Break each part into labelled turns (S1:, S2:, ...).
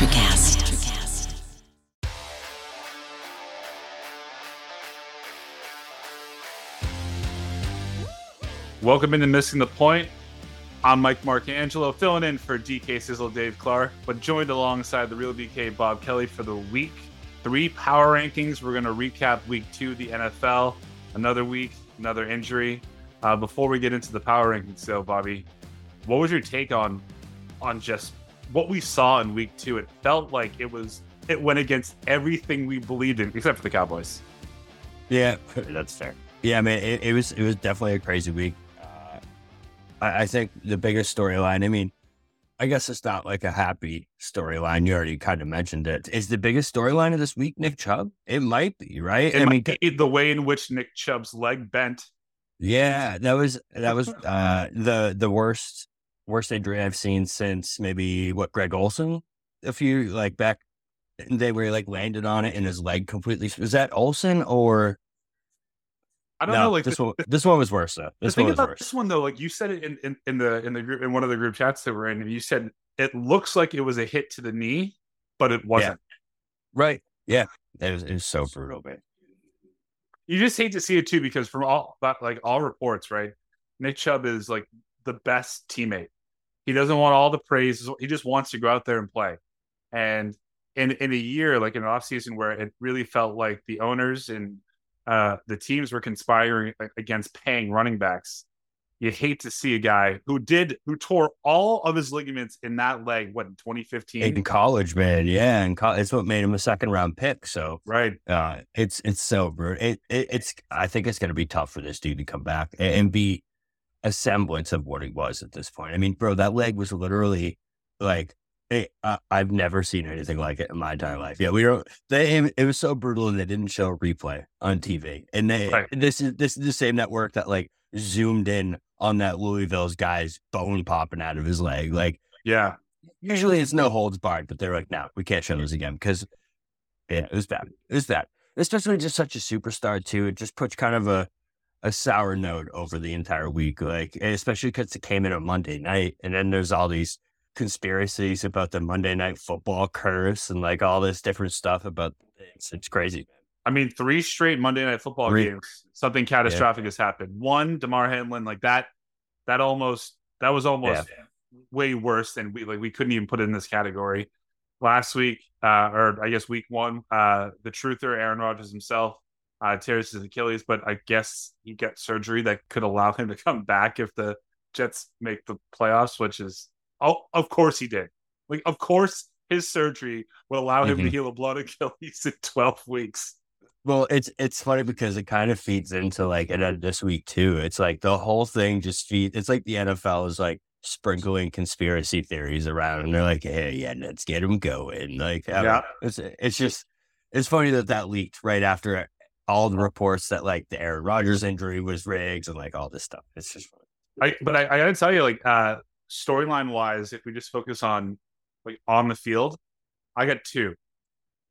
S1: Electricast.
S2: Welcome into Missing the Point. I'm Mike Marcangelo, filling in for DK Sizzle Dave Clark, but joined alongside the real DK Bob Kelly for the week three power rankings. We're going to recap week two, the NFL, another week, another injury. Uh, before we get into the power rankings, so Bobby, what was your take on on just what we saw in week two? It felt like it was it went against everything we believed in, except for the Cowboys.
S3: Yeah, that's fair. Yeah, I mean, it, it was it was definitely a crazy week. I, I think the biggest storyline, I mean, I guess it's not like a happy storyline. You already kind of mentioned it. Is the biggest storyline of this week Nick Chubb? It might be, right?
S2: It I mean, the way in which Nick Chubb's leg bent.
S3: Yeah, that was that was uh, the the worst worst injury I've seen since maybe what Greg Olson a few like back. They were like landed on it and his leg completely was that Olson or
S2: I don't no, know. Like
S3: this the, one, this one was worse though. This
S2: the thing about
S3: worse.
S2: this one though, like you said it in, in, in the in the group in one of the group chats that we're in, and you said it looks like it was a hit to the knee, but it wasn't.
S3: Yeah. Right. Yeah. It was, it was so brutal, man.
S2: You just hate to see it too, because from all about like all reports, right? Nick Chubb is like the best teammate. He doesn't want all the praise. He just wants to go out there and play. And in in a year like in an off season where it really felt like the owners and uh, the teams were conspiring against paying running backs. You hate to see a guy who did who tore all of his ligaments in that leg. What in 2015
S3: in college, man? Yeah, and co- it's what made him a second round pick. So
S2: right,
S3: uh, it's it's so brutal. It, it, it's I think it's going to be tough for this dude to come back and, and be a semblance of what he was at this point. I mean, bro, that leg was literally like it, uh, I've never seen anything like it in my entire life. Yeah, we don't. They it was so brutal, and they didn't show a replay on TV. And they right. this is this is the same network that like zoomed in on that Louisville's guy's bone popping out of his leg. Like,
S2: yeah,
S3: usually it's no holds barred, but they're like, no, we can't show this again because yeah, it was bad. It was bad, especially just such a superstar too. It just puts kind of a a sour note over the entire week, like especially because it came in on Monday night, and then there's all these conspiracies about the Monday Night Football curse and like all this different stuff about things. It's crazy.
S2: I mean, three straight Monday Night Football three. games, something catastrophic yeah. has happened. One, Damar Hamlin, like that, that almost, that was almost yeah. way worse than we like. We couldn't even put it in this category. Last week, uh, or I guess week one, uh, the truther Aaron Rodgers himself uh, tears his Achilles, but I guess he got surgery that could allow him to come back if the Jets make the playoffs, which is Oh, of course he did. Like, of course his surgery will allow him mm-hmm. to heal a blood Achilles in 12 weeks.
S3: Well, it's it's funny because it kind of feeds into like and this week too. It's like the whole thing just feeds. It's like the NFL is like sprinkling conspiracy theories around, and they're like, "Hey, yeah, let's get him going." Like, yeah, it's it's just it's funny that that leaked right after all the reports that like the Aaron Rodgers injury was rigged and like all this stuff. It's just
S2: funny. I but I, I gotta tell you, like, uh, storyline wise, if we just focus on like on the field, I got two.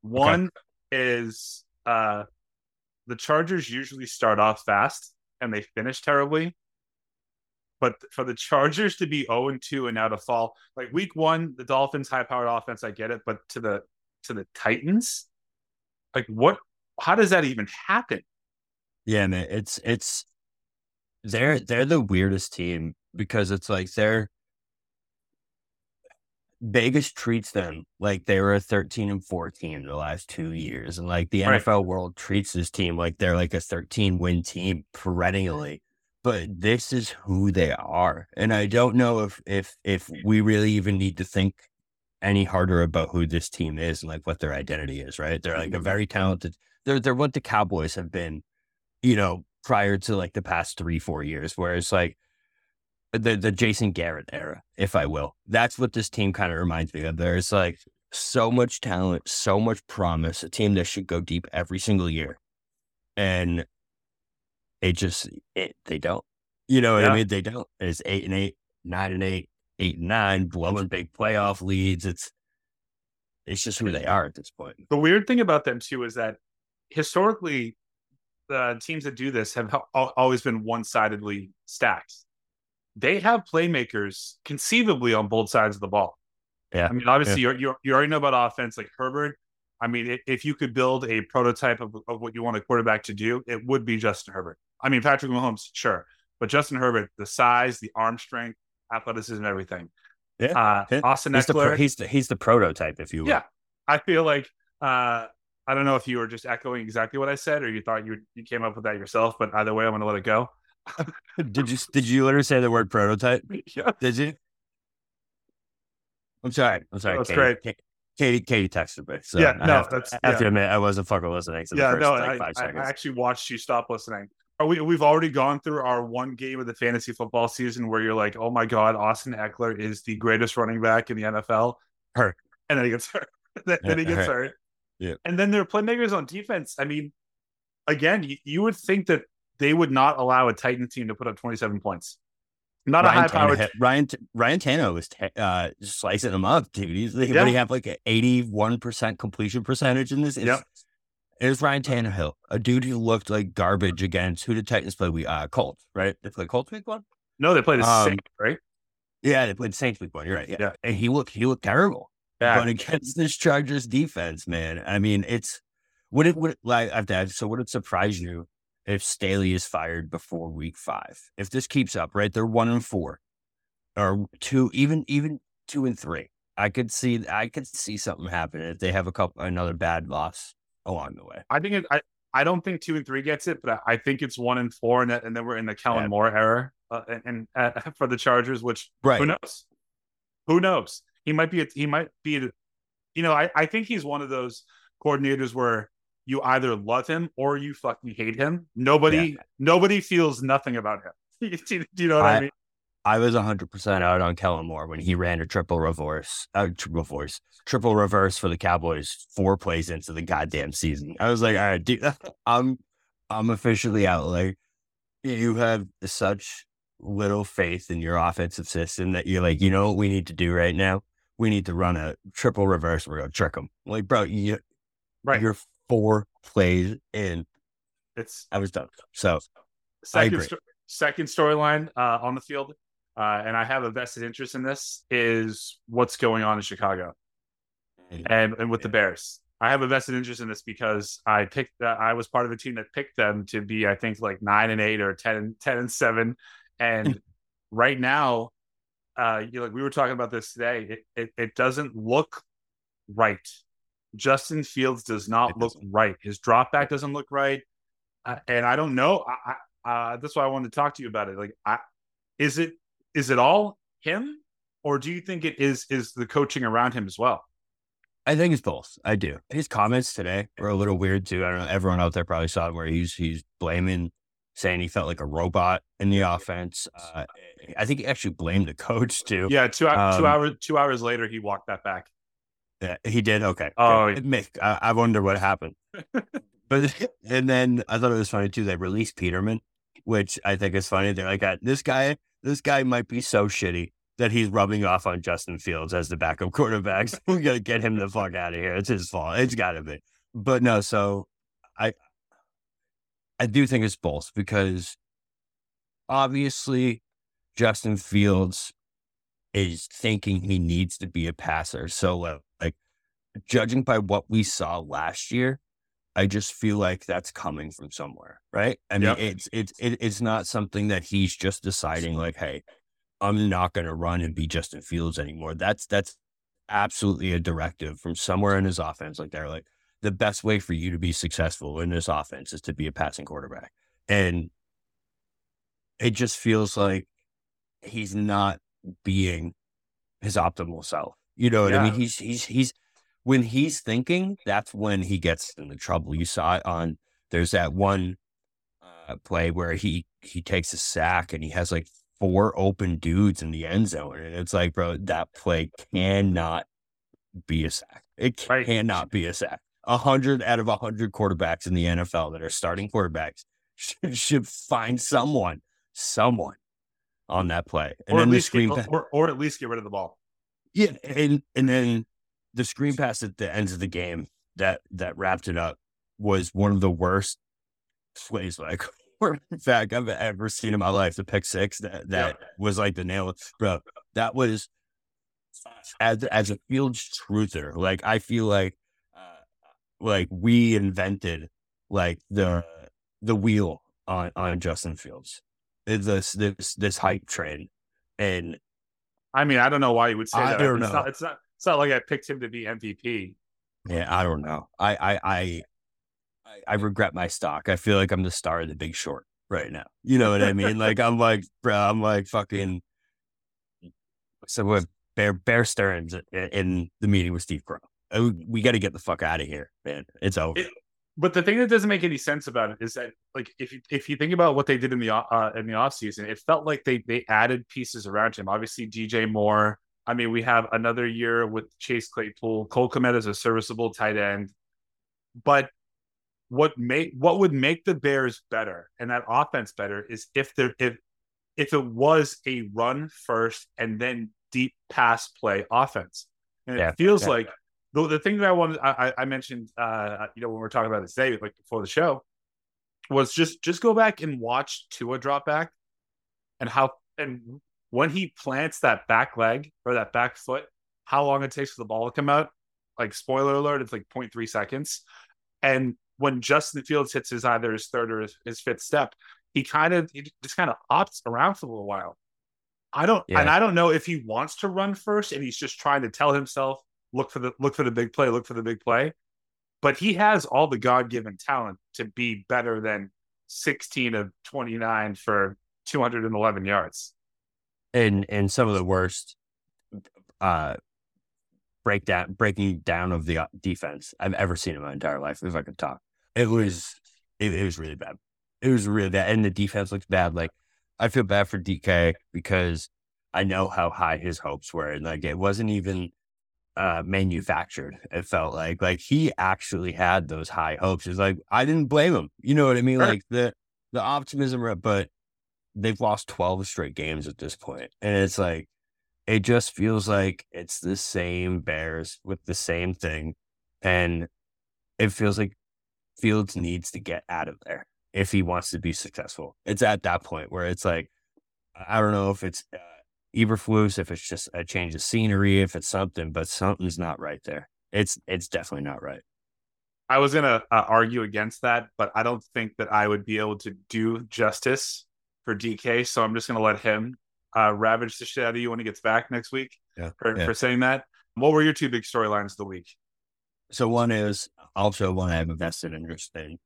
S2: One okay. is uh the Chargers usually start off fast and they finish terribly. But for the Chargers to be 0 and 2 and now to fall, like week one, the Dolphins high powered offense, I get it. But to the to the Titans, like what how does that even happen?
S3: Yeah, man, it's it's they're they're the weirdest team because it's like they're Vegas treats them like they were a 13 and 14 the last two years. And like the right. NFL world treats this team like they're like a 13 win team perennially. But this is who they are. And I don't know if if if we really even need to think any harder about who this team is and like what their identity is, right? They're like a mm-hmm. very talented they're they're what the Cowboys have been, you know, prior to like the past three, four years, where it's like the the Jason Garrett era, if I will. That's what this team kind of reminds me of. There's like so much talent, so much promise, a team that should go deep every single year. And it just it, they don't. You know what yeah. I mean? They don't. It's eight and eight, nine and eight, eight and nine, blowing big playoff leads. It's it's just who they are at this point.
S2: The weird thing about them too is that historically, the teams that do this have always been one-sidedly stacked they have playmakers conceivably on both sides of the ball.
S3: Yeah.
S2: I mean, obviously, yeah. you you already know about offense. Like Herbert, I mean, if you could build a prototype of, of what you want a quarterback to do, it would be Justin Herbert. I mean, Patrick Mahomes, sure, but Justin Herbert, the size, the arm strength, athleticism, everything.
S3: Yeah,
S2: uh, Austin
S3: he's
S2: Ekeler,
S3: the, he's the he's the prototype, if you will.
S2: Yeah, I feel like uh, I don't know if you were just echoing exactly what I said or you thought you you came up with that yourself, but either way, I'm going to let it go.
S3: did you did you literally say the word prototype?
S2: Yeah.
S3: Did you? I'm sorry. I'm sorry.
S2: That's
S3: Katie.
S2: great.
S3: Katie, Katie texted me. So
S2: yeah,
S3: I
S2: no,
S3: have,
S2: that's.
S3: I have
S2: yeah.
S3: to admit, I wasn't fucking listening. To the
S2: yeah,
S3: first,
S2: no,
S3: like,
S2: I,
S3: five
S2: I, actually watched you stop listening. Are we, we've already gone through our one game of the fantasy football season where you're like, oh my God, Austin Ekeler is the greatest running back in the NFL.
S3: Hurt.
S2: And then he gets hurt. then, then he gets hurt.
S3: Yeah.
S2: And then their playmakers on defense. I mean, again, you, you would think that they would not allow a Titan team to put up 27 points. Not
S3: Ryan
S2: a high powered.
S3: Tannehill- Ryan Ryan Tannehill was ta- uh, slicing them up, dude. He's like,
S2: Yeah.
S3: you have like an eighty one percent completion percentage in this? It's,
S2: Yep.
S3: It was Ryan Tannehill, a dude who looked like garbage against who did Titans play? We uh Colts, right? They played Colts week one.
S2: No, they played the
S3: Um,
S2: same, right?
S3: Yeah, they played Saints week one. You're right. Yeah,
S2: Yeah.
S3: and he looked he looked terrible.
S2: Yeah.
S3: But against this Chargers defense, man, I mean, it's would it would it, like I've had so would it surprise you if Staley is fired before week five? If this keeps up, right? They're one and four, or two, even even two and three. I could see I could see something happen if they have a couple another bad loss along the way.
S2: I think it, I I don't think two and three gets it, but I, I think it's one and four, and, that, and then we're in the Kellen
S3: Yeah.
S2: Moore era, uh, and, and uh, for the Chargers, which
S3: Right.
S2: who knows? Who knows? He might be. A, he might be. A, you know, I I think he's one of those coordinators where you either love him or you fucking hate him. Nobody nobody feels nothing about him. do, do you know what I,
S3: I-
S2: mean?
S3: I was 100% out on Kellen Moore when he ran a triple reverse, uh, triple reverse, triple reverse for the Cowboys four plays into the goddamn season. I was like, all right, dude, I'm, I'm officially out. Like, you have such little faith in your offensive system that you're like, you know what we need to do right now? We need to run a triple reverse. We're going to trick them. Like, bro, you,
S2: Right.
S3: you're four plays in.
S2: It's
S3: I was done. So,
S2: second sto- second storyline uh, on the field, uh, and I have a vested interest in this is what's going on in Chicago. and and with the Bears. I have a vested interest in this because I picked. Uh, I was part of a team that picked them to be, I think, like nine and eight or 10, and- 10 and seven. And right now, uh, you like we were talking about this today. It, it it doesn't look right. Justin Fields does not look right. His drop back doesn't look right, uh, and I don't know. I, I, uh, that's why I wanted to talk to you about it. Like, I, is it is it all him, or do you think it is is the coaching around him as well?
S3: I think it's both. I do. His comments today were a little weird too. I don't know. Everyone out there probably saw it where he's he's blaming, saying he felt like a robot in the offense. Uh, I think he actually blamed the coach too.
S2: Yeah, two hou- two
S3: Um,
S2: hours two hours later, he walked that back.
S3: Yeah, he did. Okay.
S2: Oh,
S3: Okay. Mick, I, I wonder what happened. but and then I thought it was funny too. They released Peterman, which I think is funny. They're like, "Uh, this guy, this guy might be so shitty that he's rubbing off on Justin Fields as the backup quarterback. So we gotta get him the fuck out of here. It's his fault. It's gotta be. But no, so I, I do think it's both because obviously Justin Fields is thinking he needs to be a passer. So uh, like judging by what we saw last year, I just feel like that's coming from somewhere, right? I mean,
S2: Yep.
S3: it's it's it's not something that he's just deciding like, hey, I'm not going to run and be Justin Fields anymore. That's that's absolutely a directive from somewhere in his offense. Like they're like the best way for you to be successful in this offense is to be a passing quarterback, and it just feels like he's not being his optimal self. You know what I mean? He's he's he's when he's thinking, that's when he gets into trouble. You saw it on there's that one uh, play where he he takes a sack and he has like four open dudes in the end zone, and it's like, bro, that play cannot be a sack. It
S2: Right.
S3: cannot be a sack. A hundred out of a hundred quarterbacks in the NFL that are starting quarterbacks should, should find someone, someone on that play, and
S2: or,
S3: then
S2: at
S3: the
S2: least
S3: screen.
S2: get,
S3: pa-
S2: or, or at least get rid of the ball.
S3: yeah, and and then the screen pass at the end of the game that that wrapped it up was one of the worst plays like in fact I've ever seen in my life. The pick six that that was like the nail, bro. That was as as a field truther, like I feel like like we invented like the the wheel on on Justin Fields. This this this hype train, and
S2: I mean I don't know why you would say I that. Don't it's know. Not, it's not. It's not like I picked him to be MVP.
S3: Yeah, I don't know. I I I I regret my stock. I feel like I'm the star of The Big Short right now. You know what I mean? like I'm like, bro, I'm like fucking. So what? Bear Bear Stearns in the meeting with Steve Crow. Uh, we got to get the fuck out of here, man. It's over. It,
S2: but the thing that doesn't make any sense about it is that, like, if you if you think about what they did in the uh, in the off season, it felt like they they added pieces around him. Obviously, DJ Moore. I mean, we have another year with Chase Claypool. Cole Kmet is a serviceable tight end, but what make what would make the Bears better and that offense better is if there if if it was a run first and then deep pass play offense. And yeah, it feels yeah. like the, the thing that I wanted I, I mentioned uh you know when we are talking about this day like before the show was just just go back and watch Tua drop back and how and when he plants that back leg or that back foot, how long it takes for the ball to come out. Like spoiler alert, it's like 0.3 seconds. And when Justin Fields hits his either his third or his, his fifth step, he kind of he just kind of opts around for a little while. I don't yeah. and I don't know if he wants to run first and he's just trying to tell himself look for the look for the big play, look for the big play. But he has all the God-given talent to be better than 16 of 29 for 211 yards.
S3: And and some of the worst uh breakdown breaking down of the uh, defense I've ever seen in my entire life if I could talk. It was it, it was really bad. It was really bad, and the defense looks bad. Like I feel bad for DK because I know how high his hopes were, and like it wasn't even uh, manufactured. It felt like like he actually had those high hopes. It's like I didn't blame him. You know what I mean? Sure. Like the the optimism, but they've lost twelve straight games at this point, and it's like it just feels like it's the same Bears with the same thing, and it feels like Fields needs to get out of there if he wants to be successful. It's at that point where it's like, I don't know if it's uh, Eberflus, if it's just a change of scenery, if it's something, but something's not right there. It's it's definitely not right.
S2: I was gonna uh, argue against that, but I don't think that I would be able to do justice for DK. So I'm just gonna let him uh, ravage the shit out of you when he gets back next week yeah, for, yeah. for saying that. What were your two big storylines of the week?
S3: So one is also one I have invested interest in.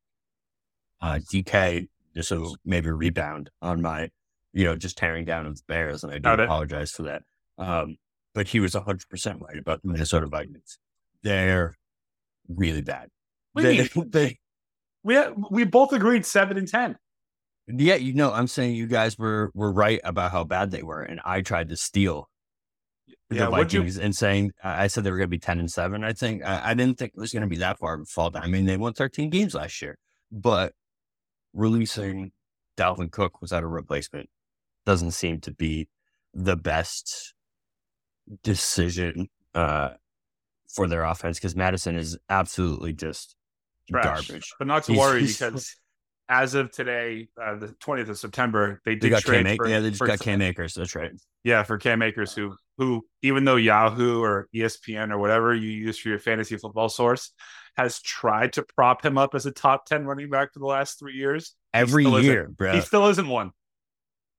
S3: Uh, DK, this will maybe rebound on my, you know, just tearing down of the Bears, and I do apologize for that. Um, but he was 100% right about the Minnesota Vikings. They're really bad.
S2: They, they, we, we both agreed 7 and 10.
S3: Yeah, you know, I'm saying you guys were were right about how bad they were, and I tried to steal yeah, the Vikings you... and saying I said they were going to be ten and seven. I think I, I didn't think it was going to be that far of a fall down. I mean, they won 13 games last year, but releasing Dalvin Cook was without a replacement doesn't seem to be the best decision uh, for their offense because Mattison is absolutely just Trash. garbage.
S2: But not to he's, worry he's, because as of today, uh, the 20th of September, they did
S3: they got
S2: trade
S3: Cam, for, yeah, they just got Cam Akers. That's right.
S2: Yeah, for Cam Akers, who who even though Yahoo or ESPN or whatever you use for your fantasy football source has tried to prop him up as a top 10 running back for the last three years.
S3: Every year, bro.
S2: He still isn't one.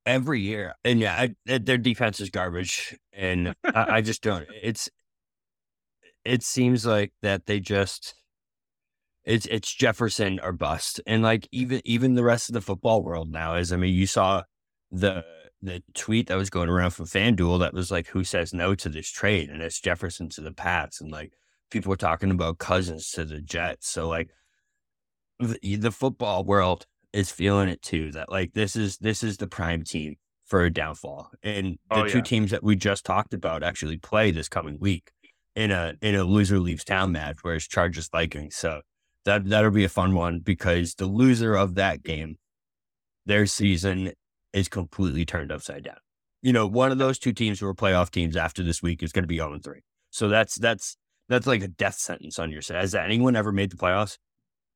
S3: Every year. And yeah, I, eh, their defense is garbage. And I, I just don't. It's, it seems like that they just, it's it's Jefferson or bust. And like even even the rest of the football world now is I mean, you saw the the tweet that was going around from FanDuel that was like, who says no to this trade? And it's Jefferson to the Pats. And like people were talking about Cousins to the Jets. So like the, the football world is feeling it too, that like this is this is the prime team for a downfall. And the oh, two yeah. teams that we just talked about actually play this coming week in a in a loser leaves town match where it's Chargers Vikings. So that that'll be a fun one because the loser of that game, their season is completely turned upside down. You know, one of those two teams who are playoff teams after this week is going to be 0 3. So that's that's that's like a death sentence on your side. Has anyone ever made the playoffs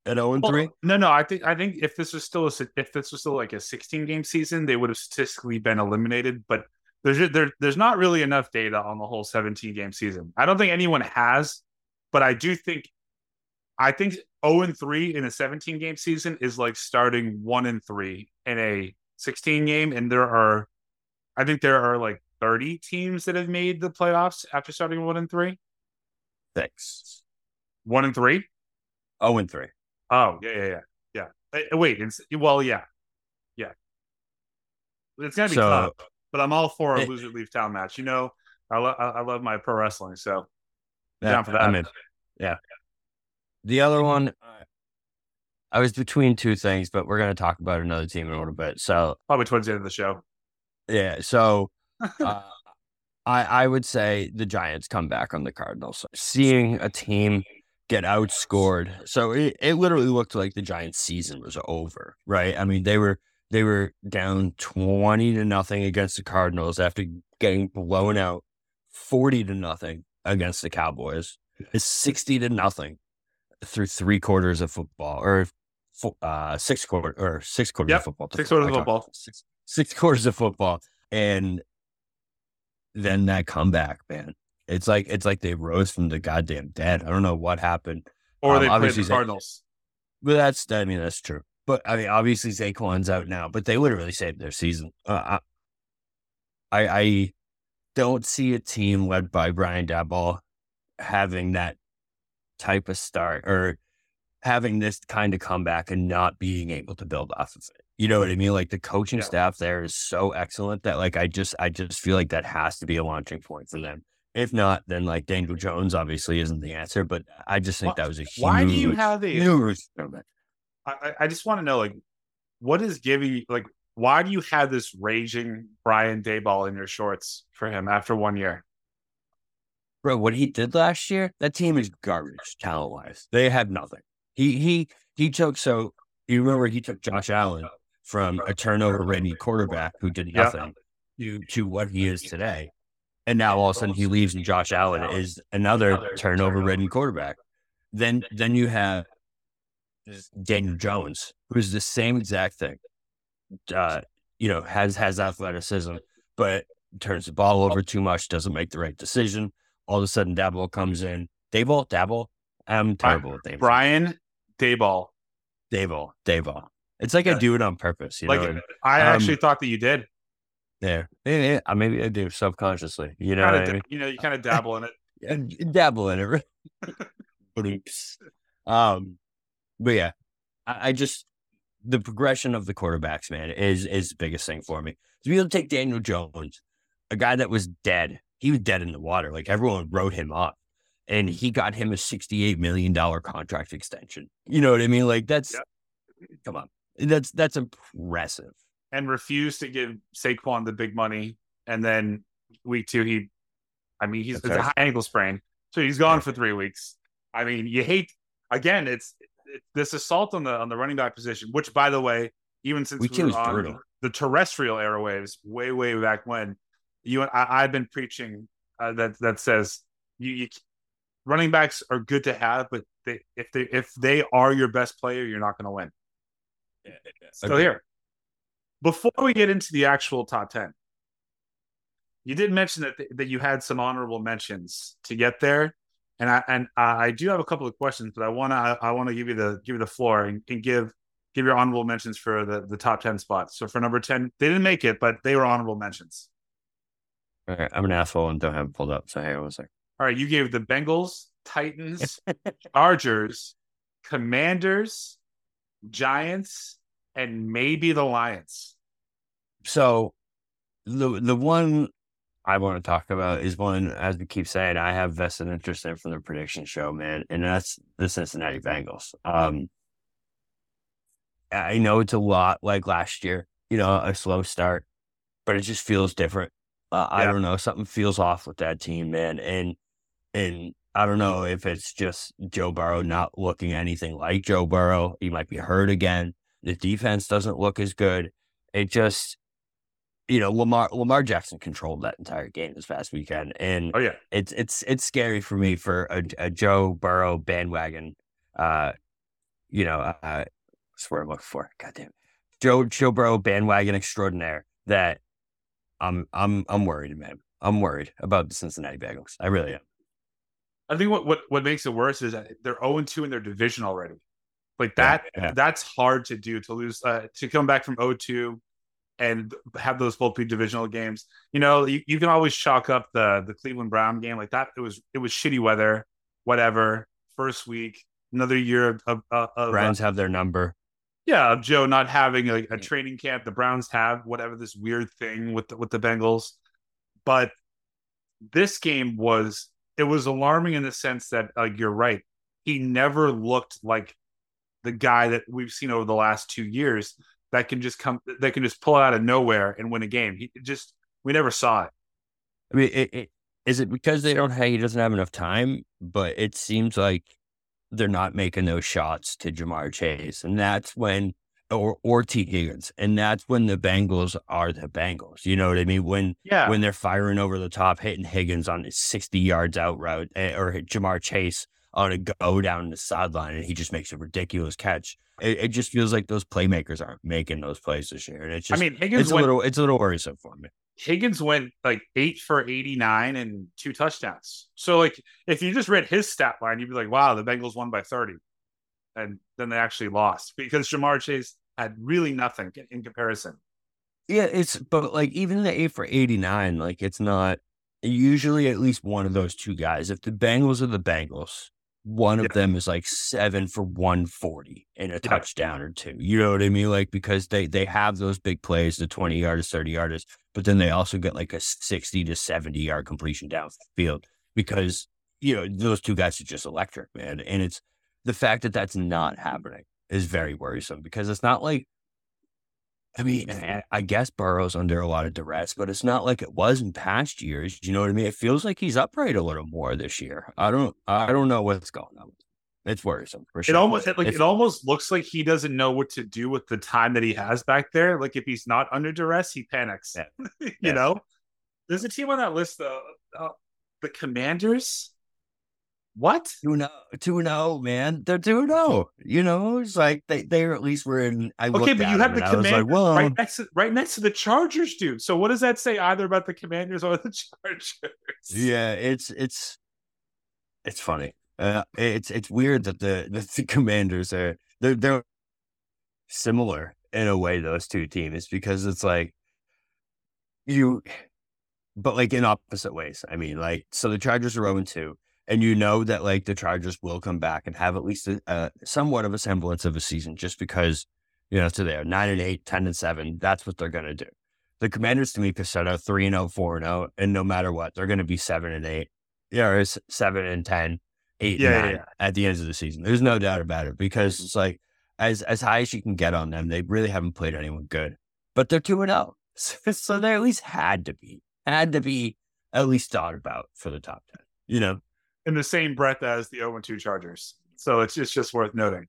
S3: at 0 and 3?
S2: No, no. I think I think if this was still a if this was still like a 16 game season, they would have statistically been eliminated. But there's there, there's not really enough data on the whole 17 game season. I don't think anyone has, but I do think I think 0 and 3 in a 17 game season is like starting 1 and 3 in a 16 game and there are I think there are like 30 teams that have made the playoffs after starting 1 and 3.
S3: Six.
S2: 1 and 3?
S3: 0 and 3.
S2: Oh, yeah, yeah, yeah. Yeah. Uh, wait, it's, well, yeah. Yeah. It's to be so, tough, but I'm all for a it, loser leave town match. You know, I, lo- I love my pro wrestling, so
S3: yeah, down for that. I'm in. Yeah. The other one, I was between two things, but we're going to talk about another team in a little bit. So
S2: probably towards the end of the show.
S3: Yeah. So uh, I I would say the Giants come back on the Cardinals. Seeing a team get outscored, so it, it literally looked like the Giants' season was over. Right. I mean they were they were down twenty to nothing against the Cardinals after getting blown out forty to nothing against the Cowboys. It's sixty to nothing through three quarters of football or uh, six quarter or six quarters yep. of football.
S2: Six quarters of football.
S3: Six, six quarters of football, and then that comeback, man. It's like it's like they rose from the goddamn dead. I don't know what happened.
S2: Or um, they played the Cardinals.
S3: But that's I mean that's true. But I mean obviously Saquon's out now, but they literally saved their season. Uh, I I don't see a team led by Brian Daboll having that type of start or having this kind of comeback and not being able to build off of it. You know what I mean? Like the coaching yeah. staff there is so excellent that like I just I just feel like that has to be a launching point for them. If not, then like Daniel Jones obviously isn't the answer. But I just think that was a huge.
S2: Why do you have a? Huge, I, I just want to know like what is giving like why do you have this raging Brian Dayball in your shorts for him after one year?
S3: Bro, what he did last year, that team is garbage talent wise. They have nothing. He he he took so you remember he took Josh Allen from a turnover ready quarterback who did nothing to, to what he is today. And now all of a sudden he leaves and Josh Allen is another turnover ridden quarterback. Then then you have Daniel Jones, who's the same exact thing. Uh, you know, has has athleticism, but turns the ball over too much, doesn't make the right decision. All of a sudden Dabble comes in. Daboll, Dabble. I'm terrible
S2: with names. Brian Daboll.
S3: Daboll, Daboll. It's like. I do it on purpose. You
S2: like
S3: know?
S2: I um, actually thought that you did.
S3: Yeah, maybe, maybe I do subconsciously. You know, I mean?
S2: you know, you kind of dabble in it.
S3: yeah, dabble in it. but oops. Um, but yeah, I, I, just the progression of the quarterbacks, man, is is the biggest thing for me. To be able to take Daniel Jones, a guy that was dead, he was dead in the water. Like everyone wrote him up, and he got him a sixty-eight million dollar contract extension. You know what I mean? Like that's yep. come on. That's that's impressive.
S2: And refused to give Saquon the big money, and then week two he, I mean he's it's a high ankle sprain, so he's gone yeah. for three weeks. I mean you hate again. It's, it's this assault on the on the running back position, which by the way, even since
S3: week we were on brutal.
S2: the terrestrial airwaves way way back when, you and I, have been preaching uh, that that says you, you running backs are good to have, but they, if they if they are your best player, you're not going to win. So here, before we get into the actual top ten, you did mention that th- that you had some honorable mentions to get there, and I and I do have a couple of questions, but I want to I, I want to give you the give you the floor and, and, give give your honorable mentions for the the top ten spots. So for number ten, they didn't make it, but they were honorable mentions.
S3: All right, I'm an asshole and don't have it pulled up. So hey, one second.
S2: All right, you gave the Bengals, Titans, Chargers, Commanders, Giants, and maybe the Lions.
S3: So the the one I want to talk about is one, as we keep saying, I have vested interest in from the prediction show, man, and that's the Cincinnati Bengals. Um, I know it's a lot like last year, you know, a slow start, but it just feels different. Uh, yeah. I don't know, something feels off with that team, man, and and I don't know if it's just Joe Burrow not looking anything like Joe Burrow. He might be hurt again. The defense doesn't look as good. It just, you know, Lamar Lamar Jackson controlled that entire game this past weekend, and
S2: oh yeah,
S3: it's it's it's scary for me for a, a Joe Burrow bandwagon. Uh, you know, uh, that's what I'm looking for. God damn, Joe Joe Burrow bandwagon extraordinaire that I'm I'm I'm worried, man. I'm worried about the Cincinnati Bengals. I really am.
S2: I think what what, what makes it worse is that they're 0 2 in their division already. Like that, yeah, yeah. that's hard to do to lose uh, to come back from 0-2 and have those both be divisional games. You know, you, you can always chalk up the the Cleveland Brown game like that. It was it was shitty weather, whatever. First week, another year of, of, of
S3: Browns uh, have their number.
S2: Yeah, of Joe not having a, a, training camp. The Browns have whatever this weird thing with the, with the Bengals, but this game was it was alarming in the sense that like you're right. He never looked like the guy that we've seen over the last two years that can just come that can just pull out of nowhere and win a game. He just we never saw it.
S3: I mean, it, it, is it because they don't have he doesn't have enough time? But it seems like they're not making those shots to Ja'Marr Chase, and that's when or or Tee Higgins, and that's when the Bengals are the Bengals. You know what I mean? When yeah. when they're firing over the top, hitting Higgins on his sixty yards out route, eh, or Ja'Marr Chase on a go down the sideline, and he just makes a ridiculous catch. It, it, just feels like those playmakers aren't making those plays this year, and it's just. I mean, Higgins it's went, a little it's a little worrisome for me.
S2: Higgins went like eight for eighty nine and two touchdowns. So like, if you just read his stat line, you'd be like, "Wow, the Bengals won by 30. and then they actually lost because Ja'Marr Chase had really nothing in comparison.
S3: Yeah, it's but like even the eight for eighty nine, like it's not usually at least one of those two guys. If the Bengals are the Bengals, one of them is like seven for 140 and a yeah. touchdown or two. You know what I mean? Like, because they, they have those big plays, the 20 yards, 30 yards, but then they also get like a 60 to 70 yard completion downfield because, you know, those two guys are just electric, man. And it's the fact that that's not happening is very worrisome because it's not like I mean, I guess Burrow's under a lot of duress, but it's not like it was in past years. You know what I mean? It feels like he's upright a little more this year. I don't, I don't know what's going on. It's worrisome for sure.
S2: It almost like if, it almost looks like he doesn't know what to do with the time that he has back there. Like if he's not under duress, he panics. Yeah. you yeah. know, there's a team on that list though. Uh, the Commanders. What?
S3: 2 0, 2 0, man. They're 2 0. You know, it's like they, they at least were in. I
S2: okay, but you have the Commanders like, right, next to, right next to the Chargers, dude. So what does that say either about the Commanders or the Chargers?
S3: Yeah, it's, it's, it's funny. Uh, it's, it's weird that the, the, the Commanders are, they're, they're similar in a way, those two teams, because it's like, you, but like in opposite ways. I mean, like, so the Chargers are 0 2 and you know that like the Chargers will come back and have at least a, a somewhat of a semblance of a season just because, you know, so they're 9 and 8, 10 and 7. That's what they're going to do. The Commanders, to me, said are 3 and 0, 4 and 0, and no matter what, they're going to be 7 and 8. Yeah, or 7 and 10, 8 yeah, and 9 yeah, yeah. at the end of the season. There's no doubt about it because mm-hmm. it's like as as high as you can get on them, they really haven't played anyone good. But they're 2 and 0. So they at least had to be, had to be at least thought about for the top 10, you know?
S2: In the same breath as the 0 2 Chargers. So it's it's just worth noting.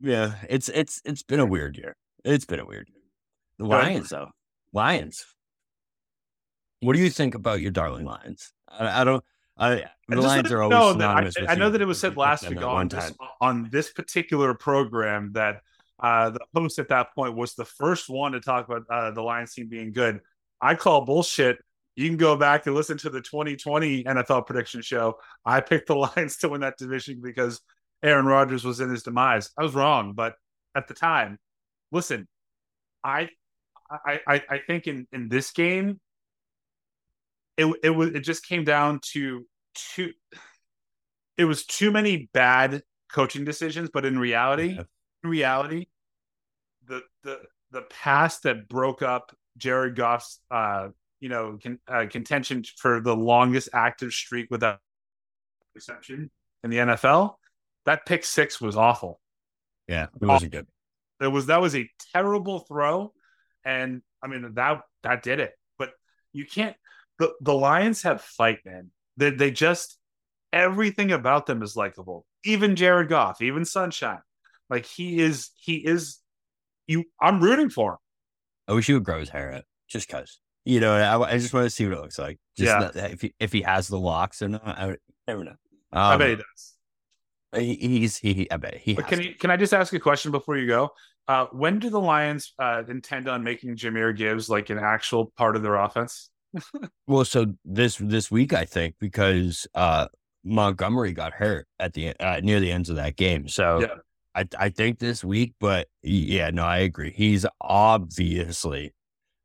S3: Yeah, it's it's it's been a weird year. It's been a weird year. The Lions, though, Lions. What do you think about your darling Lions? I, I don't. I, the Lions are always synonymous.
S2: I, I know that it was said last week on this, on this particular program that uh, the host at that point was the first one to talk about uh, the Lions team being good. I call bullshit you can go back and listen to the 2020 NFL prediction show. I picked the Lions to win that division because Aaron Rodgers was in his demise. I was wrong, but at the time, listen, I I I, I think in in this game, it it was it just came down to two. It was too many bad coaching decisions, but in reality, yeah. in reality, the the the pass that broke up Jared Goff's uh, you know, con, uh, contention for the longest active streak without reception in the NFL. That pick six was awful.
S3: Yeah, it wasn't good.
S2: It was that was a terrible throw, and I mean that that did it. But you can't. The the Lions have fight, man. They they just everything about them is likable. Even Jared Goff, even Sunshine, like he is he is. You, I'm rooting for him.
S3: I wish he would grow his hair out, just cause. You know, I, I just want to see what it looks like. Just yeah. if he, if he has the locks or not, I never know. Um,
S2: I bet he does.
S3: He, he's he. I bet he.
S2: can you, can I just ask a question before you go? Uh, when do the Lions uh, intend on making Jahmyr Gibbs like an actual part of their offense?
S3: well, so this this week I think because uh, Montgomery got hurt at the uh, near the ends of that game, so yeah. I I think this week. But yeah, no, I agree. He's obviously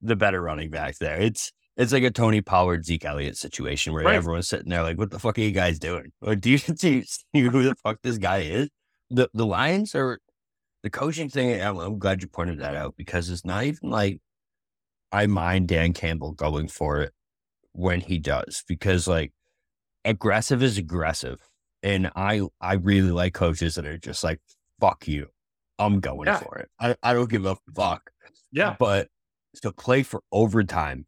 S3: the better running back there. It's it's like a Tony Pollard, Zeke Elliott situation where right. everyone's sitting there like, "What the fuck are you guys doing? Or do you see who the fuck this guy is?" The the Lions are the coaching thing. I'm, I'm glad you pointed that out because it's not even like I mind Dan Campbell going for it when he does because like aggressive is aggressive, and I I really like coaches that are just like, "Fuck you, I'm going yeah. for it. I I don't give a fuck."
S2: Yeah,
S3: but to play for overtime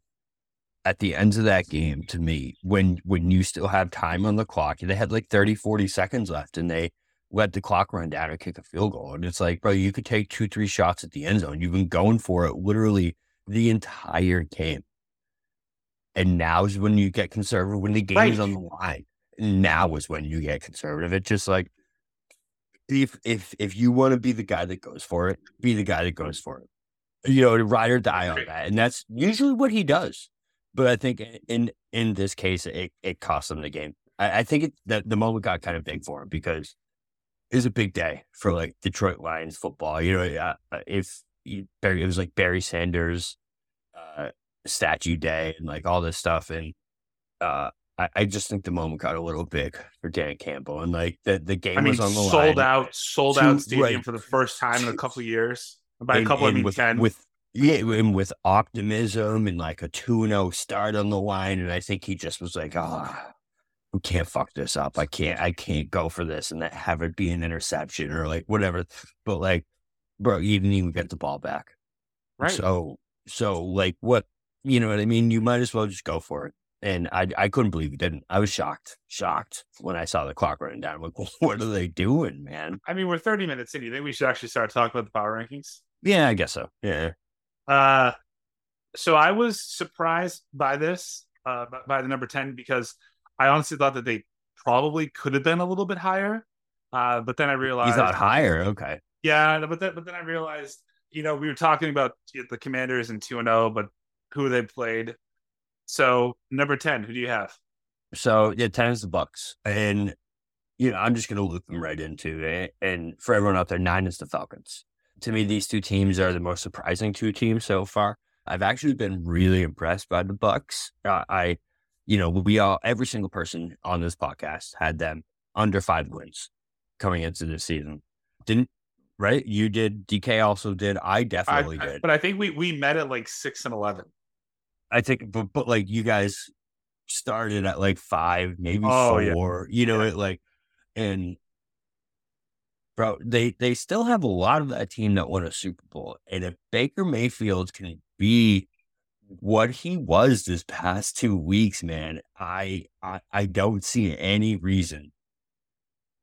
S3: at the ends of that game to me when when you still have time on the clock. They had like 30 40 seconds left and they let the clock run down and kick a field goal. And it's like bro you could take two three shots at the end zone. You've been going for it literally the entire game. And now is when you get conservative when the game right. is on the line. Now is when you get conservative. It's just like if if if you want to be the guy that goes for it be the guy that goes for it you know to ride or die on that and that's usually what he does but I think in in this case, it, it cost him the game. I, I think it, the, the moment got kind of big for him because it was a big day for like Detroit Lions football. You know, uh, if you, it was like Barry Sanders uh, statue day and like all this stuff, and uh, I, I, just think the moment got a little big for Dan Campbell, and like the the game I mean, was on the
S2: sold
S3: line.
S2: out, sold out stadium right. for the first time in a couple years. By a couple, I mean
S3: with,
S2: ten.
S3: With yeah, and with optimism and like a 2 0 start on the line. And I think he just was like, ah, oh, we can't fuck this up. I can't, I can't go for this and have it be an interception or like whatever. But like, bro, you didn't even get the ball back.
S2: Right.
S3: So, so like what, you know what I mean? You might as well just go for it. And I, I couldn't believe he didn't. I was shocked, shocked when I saw the clock running down. I'm like, what are they doing, man?
S2: I mean, we're 30 minutes in. You think we should actually start talking about the power rankings?
S3: Yeah, I guess so. Yeah.
S2: Uh, so I was surprised by this, uh, by the number 10, because I honestly thought that they probably could have been a little bit higher. Uh, but then I realized.
S3: You thought higher? Okay.
S2: Yeah. But then, but then I realized, you know, we were talking about the commanders and 2 and 0, but who they played. So number 10, who do you have?
S3: So yeah, 10 is the Bucs. And, you know, I'm just going to loop them right into it. And for everyone out there, nine is the Falcons to me, these two teams are the most surprising two teams so far. I've actually been really impressed by the Bucs. Uh, I, you know, we all every single person on this podcast had them under five wins coming into this season. Didn't right? You did. DK also did. I definitely
S2: I,
S3: did.
S2: But I think we we met at like six and eleven.
S3: I think, but, but like you guys started at like five, maybe oh, four. Yeah. You know, yeah. it like, and bro, they they still have a lot of that team that won a Super Bowl. And if Baker Mayfield can be what he was this past two weeks, man, I I, I don't see any reason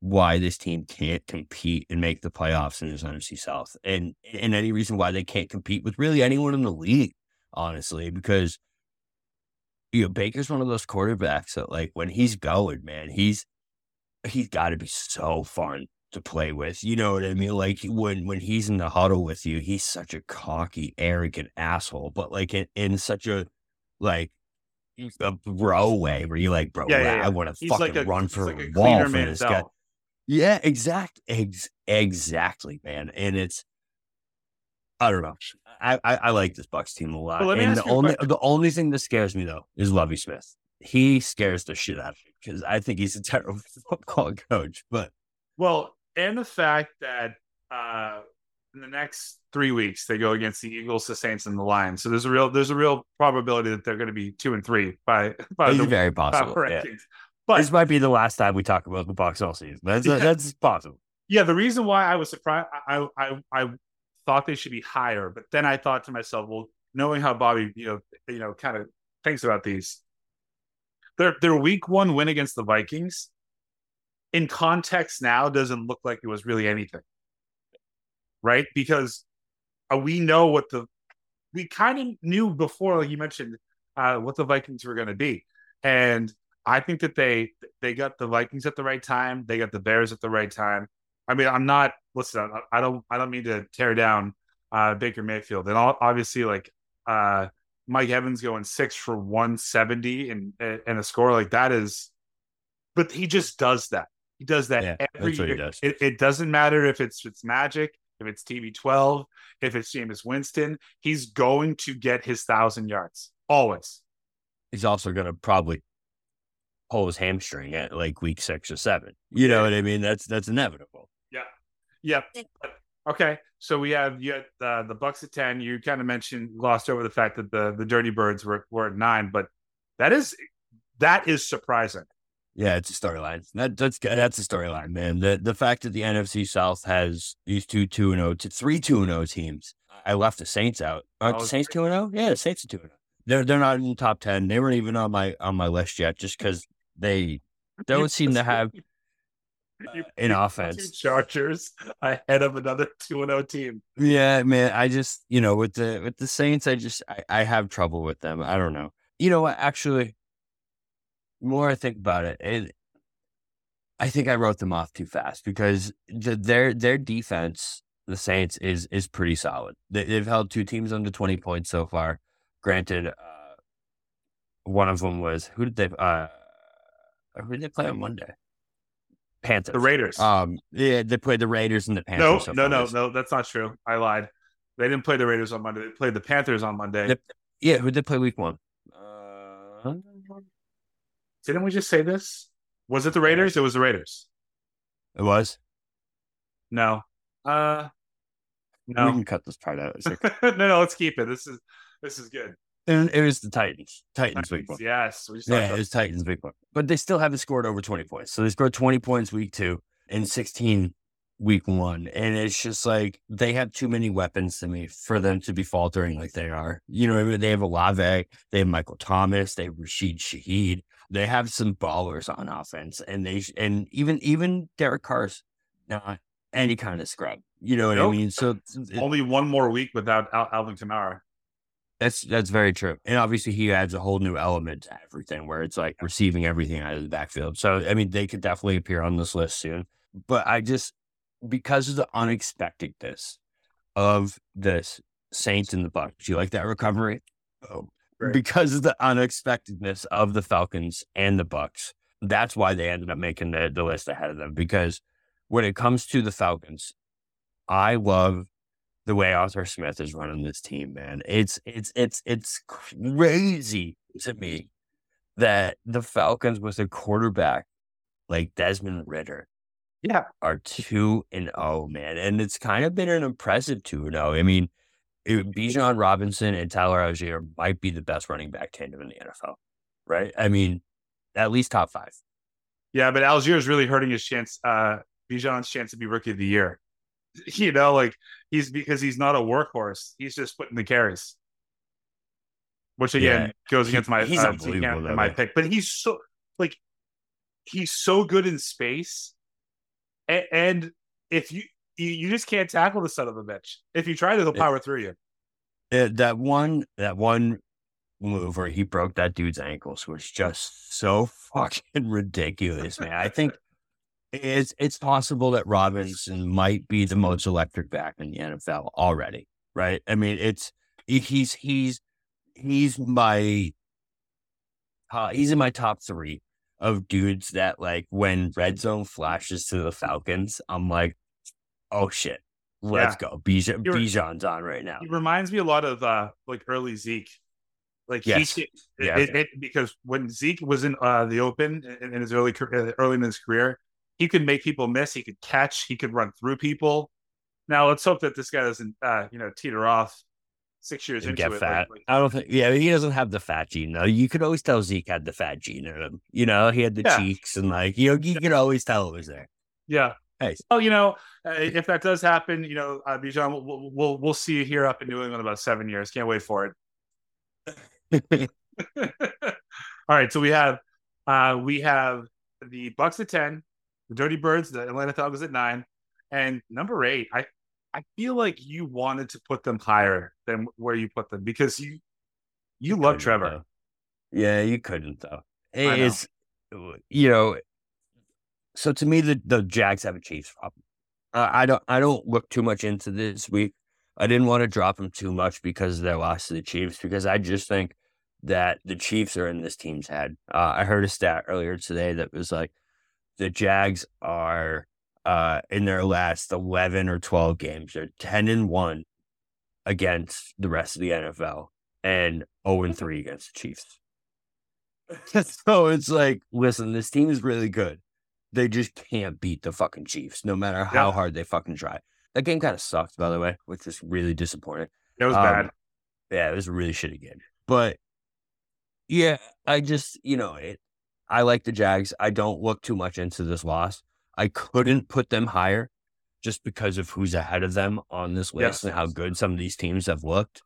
S3: why this team can't compete and make the playoffs in this NFC South. And and any reason why they can't compete with really anyone in the league, honestly, because you know, Baker's one of those quarterbacks that like when he's going, man, he's he's got to be so fun to play with. You know what I mean? Like when when he's in the huddle with you, he's such a cocky, arrogant asshole, but like in, in such a like a bro way where you're like, bro, yeah, yeah, yeah. I want to fucking like a,
S2: run
S3: for
S2: like
S3: a wall for this guy. Yeah, exact, ex- exactly, man. And it's, I don't know. I, I, I like this Bucs team a lot. Well, and the only the only thing that scares me though is Lovie Smith. He scares the shit out of me because I think he's a terrible football coach. But
S2: well, and the fact that uh, in the next three weeks they go against the Eagles, the Saints, and the Lions. So there's a real there's a real probability that they're going to be two and three by by
S3: it's the very possible. Yeah. But this might be the last time we talk about the box all season. That's yeah. that's possible.
S2: Yeah, the reason why I was surprised, I I I thought they should be higher, but then I thought to myself, well, knowing how Bobby, you know, you know, kind of thinks about these, their their week one win against the Vikings in context now doesn't look like it was really anything. Right? Because uh, we know what the we kind of knew before, like you mentioned, uh, what the Vikings were going to be. And I think that they they got the Vikings at the right time. They got the Bears at the right time. I mean, I'm not listen. I don't I don't mean to tear down uh, Baker Mayfield, and obviously like uh, Mike Evans going six for 170 and and a score like that is, but he just does that. He does that yeah, every year. Does. It, it, doesn't matter if it's it's Magic, if it's TB12, if it's Jameis Winston. He's going to get his thousand yards always.
S3: He's also going to probably pull his hamstring at like week six or seven. You know what I mean? That's that's inevitable.
S2: Yeah. Yep. Okay. So we have you uh, the Bucs at ten. You kind of mentioned glossed over the fact that the the Dirty Birds were were at nine, but that is that is surprising.
S3: Yeah, it's a storyline. That that's that's a storyline, man. The the fact that the NFC South has these two two and oh to three two and oh teams. I left the Saints out. Aren't the Saints two and zero? Yeah, the Saints are two and. They're they're not in the top ten. They weren't even on my on my list yet, just because they don't seem to have uh, an offense.
S2: Chargers ahead of another two and zero oh team.
S3: Yeah, man. I just you know with the with the Saints, I just I, I have trouble with them. I don't know. You know what? Actually, more I think about it, I think I wrote them off too fast because the, their their defense, the Saints, is is pretty solid. They, have held two teams under twenty points so far. Granted, uh, one of them was who did they uh, who did they play on Monday? Panthers.
S2: The Raiders.
S3: Um, yeah, they played the Raiders and the Panthers.
S2: No, so no, no, no, that's not true. I lied. They didn't play the Raiders on Monday. They played the Panthers on Monday.
S3: yeah, who did play Week One? Uh,
S2: didn't we just say this? Was it the Raiders? It was the Raiders.
S3: It was.
S2: No. Uh. No.
S3: We can cut this part out.
S2: no, no, let's keep it. This is this is good.
S3: And it was the Titans. Titans, Titans week one.
S2: Yes.
S3: yeah, it was Titans week one. But they still haven't scored over 20 points. So they scored 20 points week two and 16 week one. And it's just like they have too many weapons to me for them to be faltering like they are. You know, they have Olave, they have Michael Thomas, they have Rashid Shaheed they have some ballers on offense, and they and even even Derek Carr's not any kind of scrub. You know what nope. I mean? So
S2: it, only one more week without Al- Alvin Kamara.
S3: That's that's very true, and obviously he adds a whole new element to everything, where it's like receiving everything out of the backfield. So I mean, they could definitely appear on this list soon. But I just because of the unexpectedness of this Saints in the Bucs, do you like that recovery? Oh, right. because of the unexpectedness of the Falcons and the Bucs. That's why they ended up making the, the list ahead of them. Because when it comes to the Falcons, I love the way Arthur Smith is running this team, man. It's it's it's it's crazy to me that the Falcons with a quarterback like Desmond Ridder,
S2: yeah
S3: are 2 and 0 man and it's kind of been an impressive 2 and 0 i mean it, Bijan Robinson and Tyler Allgeier might be the best running back tandem in the NFL, right? I mean, at least top five.
S2: Yeah, but Allgeier is really hurting his chance, uh, Bijan's chance to be rookie of the year. You know, like he's because he's not a workhorse. He's just putting the carries, which again yeah. goes against my he's uh, unbelievable, my pick. But he's so like he's so good in space, and, and if you you, you just can't tackle the son of a bitch. If you try to, he'll power it, through you.
S3: It, that one, that one move where he broke that dude's ankles was just so fucking ridiculous, man. I think it's it's possible that Robinson might be the most electric back in the NFL already, right? I mean, it's he's he's he's my uh, he's in my top three of dudes that like when red zone flashes to the Falcons, I'm like, oh shit, let's yeah. go. Bijan, Bijan's on right now.
S2: He reminds me a lot of uh like early Zeke. Like yes. he, yeah. It, it, because when Zeke was in uh, the open in, in his early uh, early in his career, he could make people miss. He could catch. He could run through people. Now let's hope that this guy doesn't, uh, you know, teeter off six years and into
S3: get it. Fat. Like, I don't think. Yeah, he doesn't have the fat gene though. You could always tell Zeke had the fat gene in him. You know, he had the yeah. cheeks and like you know, you could always tell it was there.
S2: Yeah, Hey, oh, you know, uh, if that does happen, you know, uh, Bijan, we'll, we'll, we'll see you here up in New England about seven years. Can't wait for it. All right, so we have uh, we have the Bucs at ten, the Dirty Birds, the Atlanta Falcons at nine, and number eight. I I feel like you wanted to put them higher than where you put them because you you, you love Trevor.
S3: Though. Yeah, you couldn't though. It's you know, so to me, the, the Jags have a Chiefs problem. Uh, I don't I don't look too much into this week. I didn't want to drop them too much because of their loss to the Chiefs because I just think that the Chiefs are in this team's head. Uh, I heard a stat earlier today that was like the Jags are uh, in their last eleven or twelve games, they're ten and one against the rest of the NFL and zero and three against the Chiefs. so it's like, listen, this team is really good. They just can't beat the fucking Chiefs, no matter how yeah. hard they fucking try. That game kind of sucked, by the way, which was really disappointing.
S2: It was um, bad.
S3: Yeah, it was a really shitty game. But yeah, I just, you know, it, I like the Jags. I don't look too much into this loss. I couldn't put them higher just because of who's ahead of them on this list yes. and how good some of these teams have looked.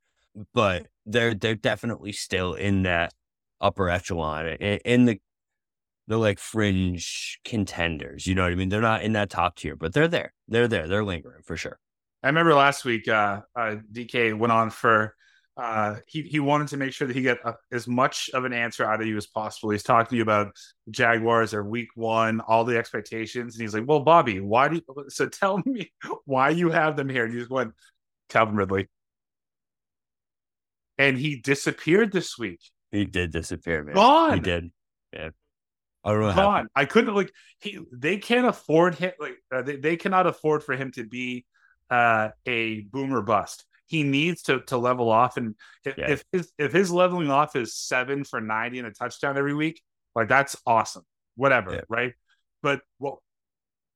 S3: But they're they're definitely still in that upper echelon in the the like fringe contenders. You know what I mean? They're not in that top tier, but they're there. They're there. They're lingering for sure.
S2: I remember last week, uh, uh, DK went on for uh, he he wanted to make sure that he got uh, as much of an answer out of you as possible. He's talking to you about Jaguars or Week One, all the expectations, and he's like, "Well, Bobby, why do you, so? Tell me why you have them here." And you just went, Calvin Ridley, and he disappeared this week.
S3: He did disappear, man.
S2: Gone.
S3: He did. Yeah. I don't know.
S2: Gone. I couldn't like he. They can't afford him. Like uh, they, they cannot afford for him to be uh, a boomer bust. He needs to to level off, and if, yeah. if his if his leveling off is seven for ninety and a touchdown every week, like that's awesome. Whatever, yeah. right? But well,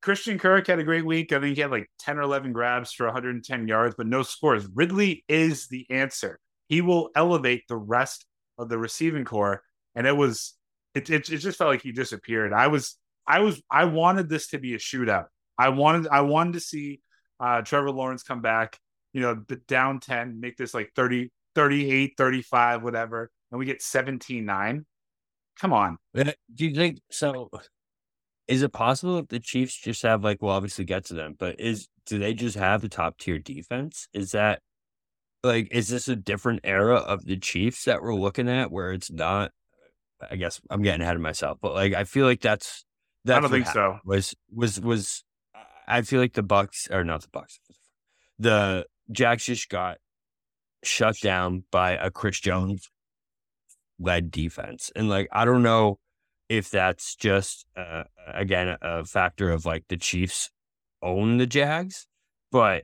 S2: Christian Kirk had a great week. I think he had like ten or eleven grabs for 110 yards, but no scores. Ridley is the answer. He will elevate the rest of the receiving core, and it was it, it, it just felt like he disappeared. I was I was I wanted this to be a shootout. I wanted I wanted to see uh, Trevor Lawrence come back, you know, down 10, make this like 30, 38, 35, whatever, and we get 17 9. Come on.
S3: Do you think so? Is it possible that the Chiefs just have like, well, obviously get to them, but is do they just have the top tier defense? Is that like, is this a different era of the Chiefs that we're looking at where it's not? I guess I'm getting ahead of myself, but like, I feel like that's, that's
S2: I don't think so.
S3: Was, was, was, I feel like the Bucs or not the Bucs, the Jacks just got shut down by a Chris Jones led defense. And like, I don't know if that's just, uh, again, a factor of like the Chiefs own the Jags, but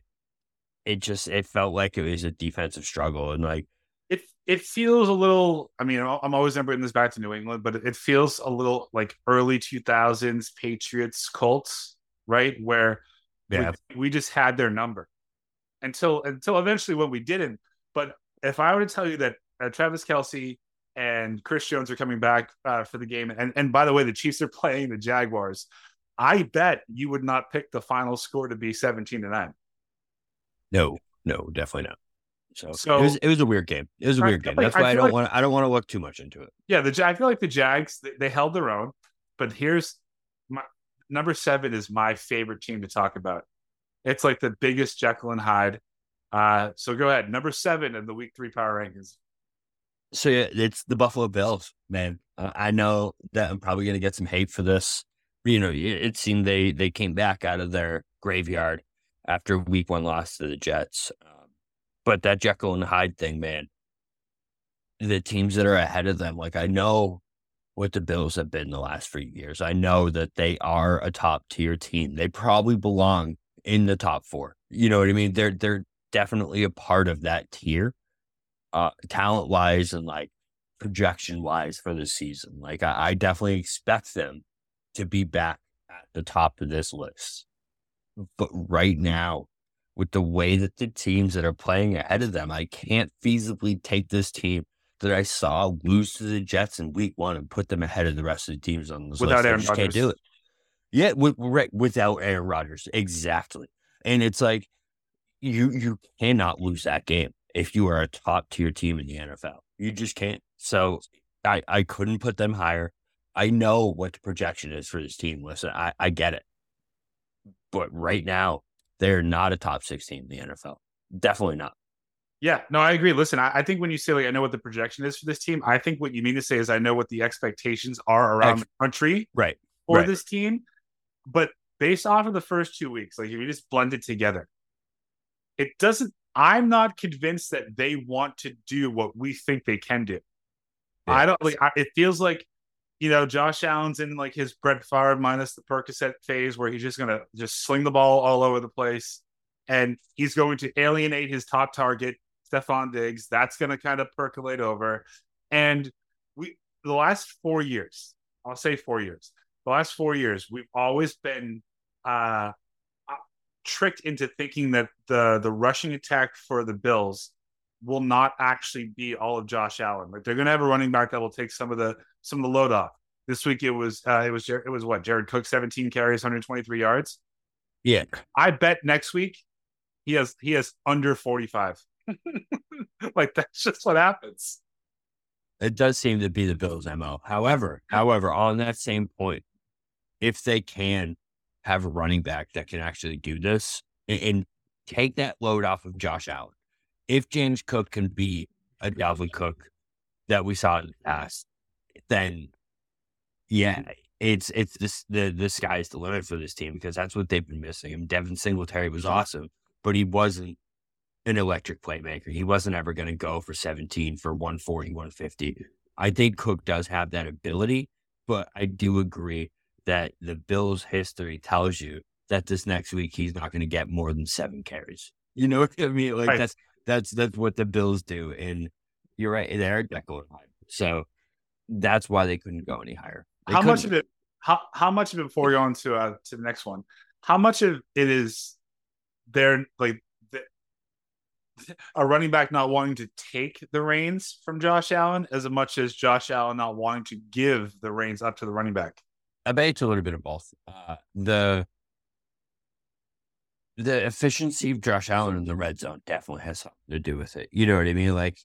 S3: it just it felt like it was a defensive struggle and like
S2: it it feels a little i mean i'm always going to bring this back to new england but it feels a little like early 2000s patriots colts right where yeah. we, we just had their number until until eventually when we didn't but if i were to tell you that uh, travis Kelce and chris jones are coming back uh, for the game and and by the way the chiefs are playing the jaguars i bet you would not pick the final score to be 17 to 9
S3: no, no, definitely not. So, so it was it was a weird game. It was a weird game. That's why I, I don't like, want I don't want to look too much into it.
S2: Yeah, the I feel like the Jags they, they held their own, but here's my number seven is my favorite team to talk about. It's like the biggest Jekyll and Hyde. Uh, so go ahead, number seven in the Week Three Power Rankings.
S3: So yeah, it's the Buffalo Bills, man. Uh, I know that I'm probably going to get some hate for this. You know, it seemed they they came back out of their graveyard after week one loss to the Jets. Um, but that Jekyll and Hyde thing, man, the teams that are ahead of them, like I know what the Bills have been the last few years. I know that they are a top tier team. They probably belong in the top four. You know what I mean? They're they're definitely a part of that tier, uh, talent wise and like projection wise for the season. Like I, I definitely expect them to be back at the top of this list. But right now, with the way that the teams that are playing ahead of them, I can't feasibly take this team that I saw lose to the Jets in week one and put them ahead of the rest of the teams on this
S2: without
S3: list.
S2: Aaron Rodgers. Can't do it.
S3: Yeah, with, right, without Aaron Rodgers, exactly. And it's like you you cannot lose that game if you are a top tier team in the NFL. You just can't. So I I couldn't put them higher. I know what the projection is for this team. Listen, I, I get it. But right now, they're not a top 16 in the NFL. Definitely not.
S2: Yeah, no, I agree. Listen, I, I, think when you say like I know what the projection is for this team, I think what you mean to say is I know what the expectations are around Ex- the country,
S3: right,
S2: for
S3: right.
S2: this team. But based off of the first two weeks, like if you just blend it together, it doesn't. I'm not convinced that they want to do what we think they can do. Yeah. I don't like. I, it feels like you know Josh Allen's in like his Brett Favre minus the Percocet phase, where he's just gonna just sling the ball all over the place, and he's going to alienate his top target Stefon Diggs. That's going to kind of percolate over. And we, the last four years, I'll say four years, the last four years, we've always been uh, tricked into thinking that the the rushing attack for the Bills will not actually be all of Josh Allen. Like they're going to have a running back that will take some of the some of the load off. This week it was uh, it was it was what Jared Cook 17 carries 123 yards.
S3: Yeah,
S2: I bet next week he has he has under 45. like that's just what happens.
S3: It does seem to be the Bills' MO. However, however, on that same point, if they can have a running back that can actually do this and, and take that load off of Josh Allen, if James Cook can be a Dalvin Cook that we saw in the past, then yeah, it's it's this the the sky's the limit for this team because that's what they've been missing. And Devin Singletary was awesome, but he wasn't an electric playmaker. He wasn't ever going to go for 17 for 140, 150. I think Cook does have that ability, but I do agree that the Bills' history tells you that this next week he's not going to get more than seven carries. You know what I mean? Like right. that's that's that's what the Bills do, and you're right. They're Jekyll and Hyde, so that's why they couldn't go any higher. They
S2: how couldn't. much of it? How how much of it before we go on to uh, to the next one? How much of it is their like a running back not wanting to take the reins from Josh Allen as much as Josh Allen not wanting to give the reins up to the running back.
S3: I bet it's a little bit of both. Uh, the the efficiency of Josh Allen in the red zone definitely has something to do with it. You know what I mean? Like,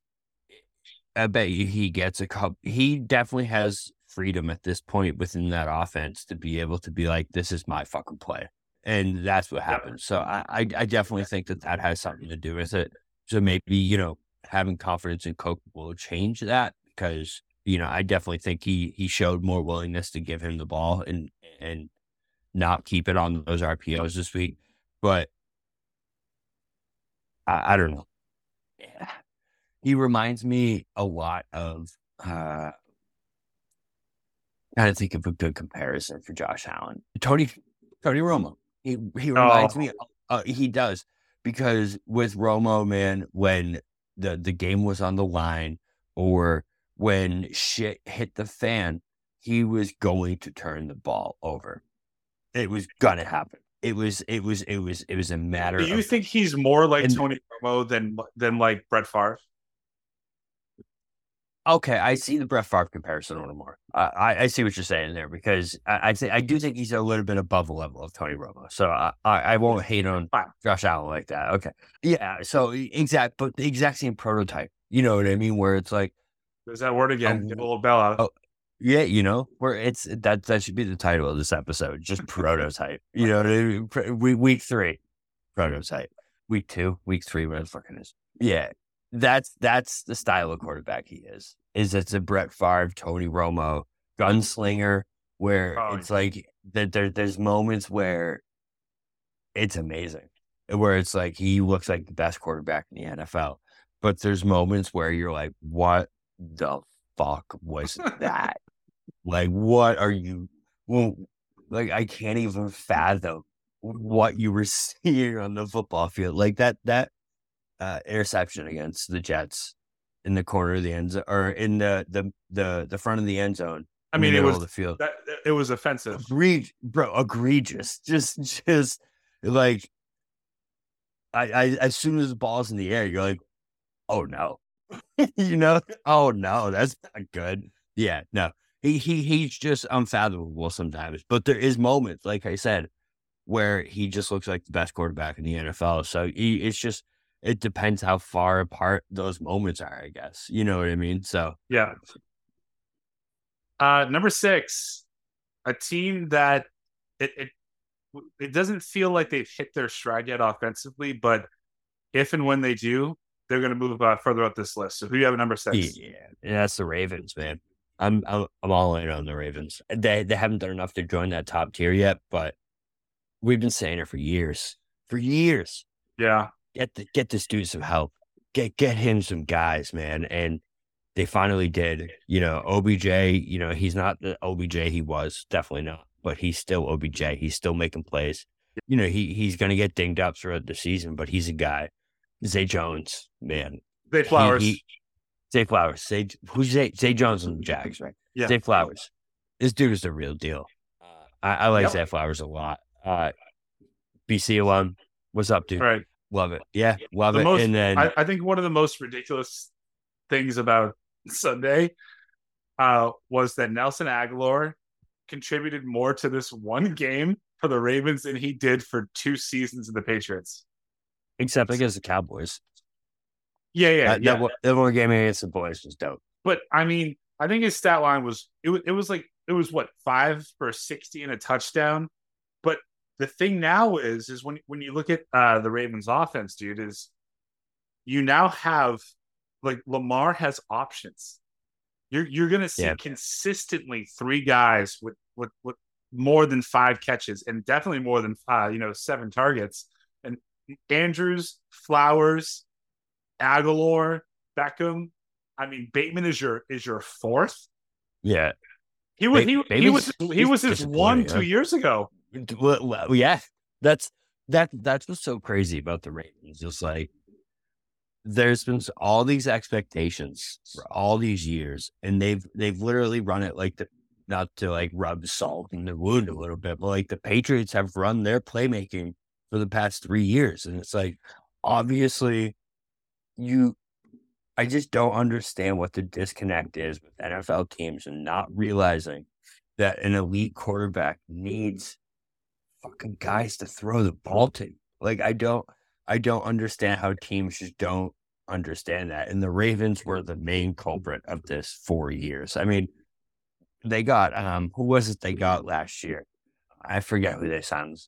S3: I bet you he gets a couple. He definitely has freedom at this point within that offense to be able to be like, "This is my fucking play," and that's what happens. So I, I, I definitely think that that has something to do with it. So maybe, you know, having confidence in Cook will change that because, you know, I definitely think he he showed more willingness to give him the ball and and not keep it on those RPOs this week. But I, I don't know. Yeah. He reminds me a lot of uh to think of a good comparison for Josh Allen. Tony Tony Romo. He he reminds oh. me uh, he does because with Romo, man, when the the game was on the line or when shit hit the fan, he was going to turn the ball over. It was gonna happen. It was it was it was it was a matter.
S2: Do you of, think he's more like and, Tony Romo than than like Brett Favre?
S3: Okay, I see the Brett Favre comparison a little more. I, I see what you're saying there because I, I say I do think he's a little bit above the level of Tony Romo. So I, I, I won't hate on Josh Allen like that. Okay, yeah. So exact, but the exact same prototype. You know what I mean? Where it's like,
S2: there's that word again. Get a little bell out. Oh,
S3: Yeah, you know, where it's that that should be the title of this episode. Just prototype. You know what I mean? Week week three, prototype. Week two, week three, whatever the fucking is. Yeah, that's that's the style of quarterback he is. Is it's a Brett Favre, Tony Romo gunslinger, where oh, it's like that. There, there's moments where it's amazing, where it's like he looks like the best quarterback in the NFL. But there's moments where you're like, what the fuck was that? Like, what are you? Well, like, I can't even fathom what you were seeing on the football field. Like that, that uh, interception against the Jets in the corner of the end zone or in the the the, the front of the end zone.
S2: I mean, it was the field. That, it was offensive,
S3: Egre- bro. Egregious. Just just like I, I as soon as the ball's in the air, you're like, oh no, you know, oh no, that's not good. Yeah, no, he he he's just unfathomable sometimes. But there is moments, like I said, where he just looks like the best quarterback in the NFL. So he, it's just it depends how far apart those moments are, I guess. You know what I mean? So
S2: yeah. Uh, number six, a team that it, it it doesn't feel like they've hit their stride yet offensively, but if and when they do, they're going to move uh, further up this list. So who do you have at number six?
S3: Yeah, that's the Ravens, man. I'm, I'm I'm all in on the Ravens. They they haven't done enough to join that top tier yet, but we've been saying it for years, for years.
S2: Yeah,
S3: get the, get this dude some help. Get get him some guys, man. And they finally did. You know, OBJ. You know, he's not the OBJ he was, definitely not. But he's still OBJ. He's still making plays. You know, he he's gonna get dinged up throughout the season, but he's a guy. Zay Jones, man.
S2: Zay Flowers. He, he,
S3: Zay Flowers. Zay, who's Zay? Zay Jones and the Jags, right?
S2: Yeah.
S3: Zay Flowers. This dude is the real deal. I, I like yep. Zay Flowers a lot. Uh, BC alum. What's up, dude?
S2: Right.
S3: Love it. Yeah, love
S2: the
S3: it.
S2: Most,
S3: and then
S2: I, I, think one of the most ridiculous things about Sunday uh, was that Nelson Agholor contributed more to this one game for the Ravens than he did for two seasons of the Patriots.
S3: Except against the Cowboys.
S2: Yeah, yeah,
S3: that,
S2: yeah.
S3: That, that one game against the boys was dope.
S2: But I mean, I think his stat line was it was it was like it was what five for sixty and a touchdown. But the thing now is is when when you look at uh, the Ravens offense, dude, is you now have like Lamar has options. You're you're gonna see yeah. consistently three guys with with with more than five catches and definitely more than five, you know, seven targets. And Andrews, Flowers, Agholor, Beckham. I mean, Bateman is your is your fourth.
S3: Yeah,
S2: he was he, he was he was his one two years ago.
S3: Well, yeah, that's that that's what's so crazy about the Ravens. Just like there's been all these expectations for all these years, and they've they've literally run it like the not to like rub salt in the wound a little bit, but like the Patriots have run their playmaking for the past three years, and it's like obviously you I just don't understand what the disconnect is with NFL teams and not realizing that an elite quarterback needs fucking guys to throw the ball to. Like I don't I don't understand how teams just don't understand that. And the Ravens were the main culprit of this for years. I mean, they got um who was it they got last year? I forget who they signed.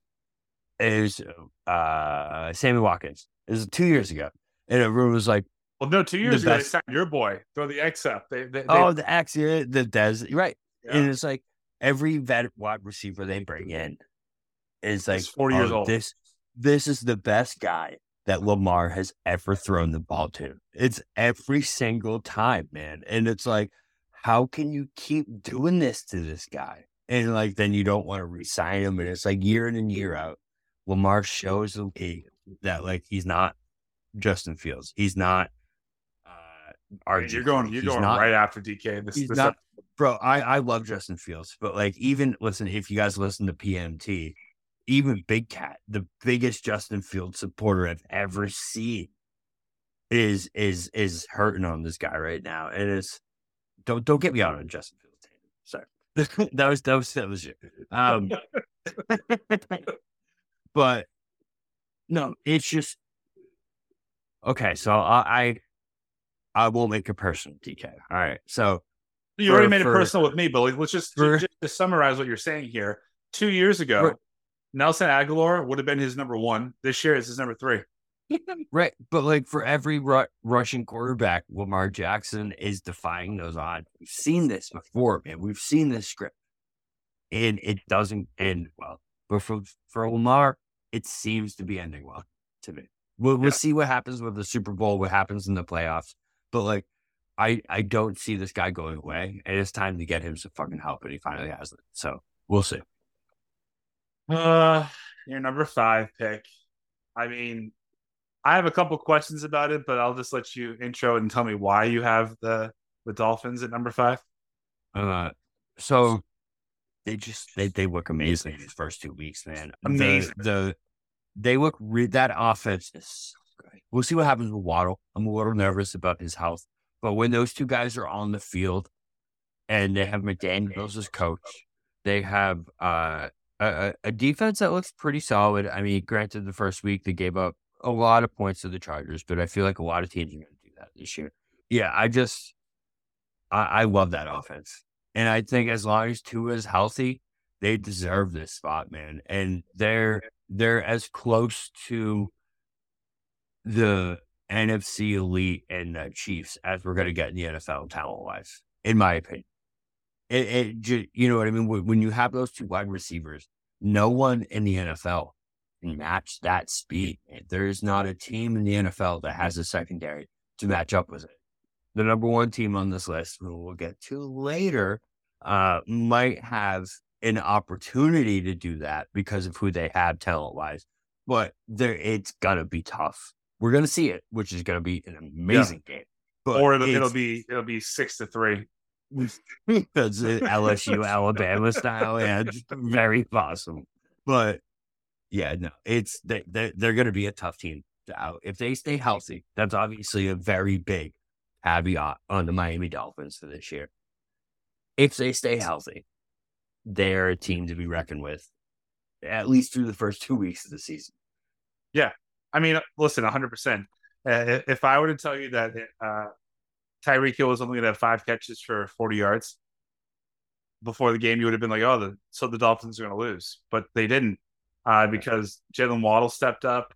S3: It was uh Sammy Watkins. It was two years ago. And everyone was like,
S2: Well, no, two years ago best... they signed your boy. Throw the X up. They, they,
S3: oh, the X, yeah, the Dez, right. Yeah. And it's like every vet wide receiver they bring in is like
S2: forty years oh, old.
S3: This this is the best guy that Lamar has ever thrown the ball to. It's every single time, man. And it's like, how can you keep doing this to this guy? And like, then you don't want to resign him. And it's like year in and year out, Lamar shows the league that like he's not Justin Fields. He's not.
S2: Uh, RG. You're going. You're he's going not, right after DK. This,
S3: he's this not, bro. I I love Justin Fields, but like even listen, if you guys listen to PMT, even Big Cat, the biggest Justin Fields supporter I've ever seen, is is is hurting on this guy right now. And it's don't don't get me out on Justin Fields. Sorry, that was that was that was it. Um, but no, it's just okay. So I I, I will make a personal, DK. All right, so
S2: you for, already made for, it personal with me, but let's just, for, just to summarize what you're saying here. Two years ago, Nelson Agholor would have been his number one. This year is his number three.
S3: right. But like for every ru- Russian quarterback, Lamar Jackson is defying those odds. We've seen this before, man. We've seen this script. And it doesn't end well. But for, for Lamar, it seems to be ending well to me. We'll, we'll see what happens with the Super Bowl, what happens in the playoffs. But like, I, I don't see this guy going away. And it's time to get him some fucking help. And he finally has it. So we'll see.
S2: Uh, your number five pick. I mean, I have a couple questions about it, but I'll just let you intro and tell me why you have the the Dolphins at number five.
S3: Uh, so they just they they look amazing these first two weeks, man.
S2: Amazing.
S3: The, the they look re- that offense is so good. We'll see what happens with Waddle. I'm a little nervous about his health, but when those two guys are on the field and they have McDaniels as coach, they have uh a, a defense that looks pretty solid. I mean, granted, the first week they gave up a lot of points to the Chargers, but I feel like a lot of teams are going to do that this year. Yeah, I just I, I love that offense, and I think as long as Tua is healthy, they deserve this spot, man. And they're they're as close to the NFC elite and the Chiefs as we're going to get in the NFL talent wise, in my opinion. It, it, you know what I mean? When you have those two wide receivers, no one in the NFL can match that speed. There is not a team in the NFL that has a secondary to match up with it. The number one team on this list, who we'll get to later, uh, might have an opportunity to do that because of who they have talent wise, but there it's gonna be tough. We're gonna see it, which is gonna be an amazing yeah. game.
S2: But or it'll, it'll, be it'll be six to three.
S3: That's LSU Alabama style, yeah, very possible. But yeah, no, it's they they're, they're going to be a tough team to out if they stay healthy. That's obviously a very big caveat on the Miami Dolphins for this year. If they stay healthy, they're a team to be reckoned with, at least through the first two weeks of the season.
S2: Yeah, I mean, listen, hundred percent. Uh, if I were to tell you that uh, Tyreek Hill was only going to have five catches for 40 yards before the game, you would have been like, oh, the, so the Dolphins are going to lose. But they didn't uh, because Jaylen Waddle stepped up.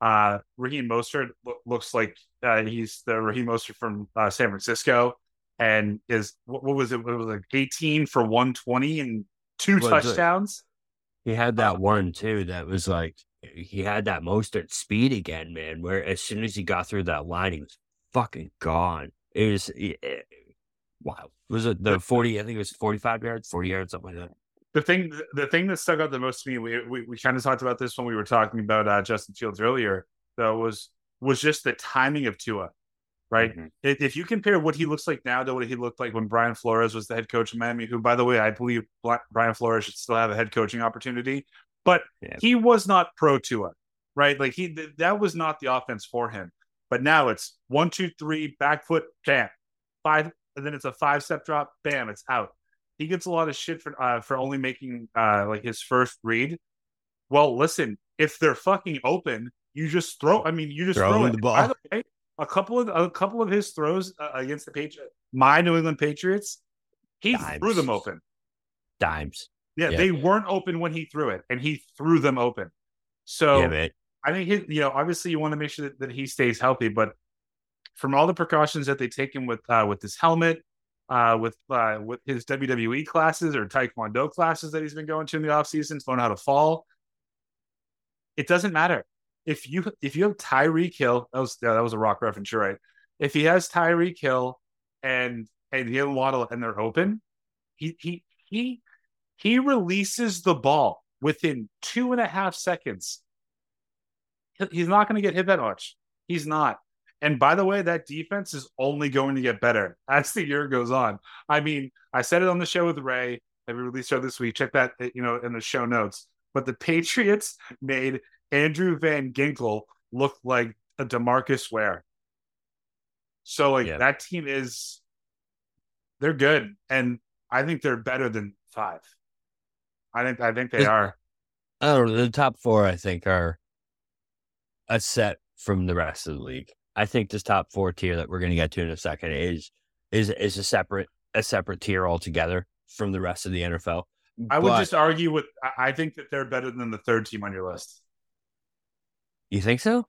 S2: Uh, Raheem Mostert lo- looks like uh, he's the Raheem Mostert from uh, San Francisco and is, what, what, was it? It was like 18 for 120 and two well, touchdowns.
S3: He had that one too that was like, he had that Mostert speed again, man, where as soon as he got through that line, he was fucking gone. It was it, wow. Was it the forty? I think it was forty-five yards, forty yards, something like that.
S2: The thing, the thing that stuck out the most to me, we we, we kind of talked about this when we were talking about uh, Justin Fields earlier. Though was was just the timing of Tua, right? Mm-hmm. If, you compare what he looks like now to what he looked like when Brian Flores was the head coach of Miami, who, by the way, I believe Brian Flores should still have a head coaching opportunity, but yeah. he was not pro to it, right? Like he that was not the offense for him. But now it's one, two, three, back foot, bam, five, and then it's a five step drop, bam, it's out. He gets a lot of shit for uh, for only making uh, like his first read. Well, listen, if they're fucking open, you just throw. I mean, you just throw, throw the ball. By the way, a couple of a couple of his throws uh, against the Patriots, my New England Patriots, he Dimes. threw them open.
S3: Dimes.
S2: Yeah, yeah, they weren't open when he threw it, and he threw them open. So yeah, I think he, you know, obviously you want to make sure that, that he stays healthy, but from all the precautions that they take him with uh, with his helmet, uh, with uh, with his WWE classes or Taekwondo classes that he's been going to in the off season, to learn how to fall. It doesn't matter if you if you have Tyreek Hill. That was yeah, that was a rock reference, you're right. If he has Tyreek Hill and and Jaylen Waddle and they're open, he he he he releases the ball within two and a half seconds he's not going to get hit that much. He's not. And by the way, that defense is only going to get better as the year goes on. I mean, I said it on the show with Ray that we released show this week. Check that, you know, in the show notes. But the Patriots made Andrew Van Ginkel looked like a Demarcus Ware. So like yeah. that team is they're good. And I think they're better than five. I think I think they are.
S3: I don't know. The top four I think are a set from the rest of the league. I think this top four tier that we're going to get to in a second is is is a separate a separate tier altogether from the rest of the NFL.
S2: I but, would just argue with I think that they're better than the third team on your list.
S3: You think so?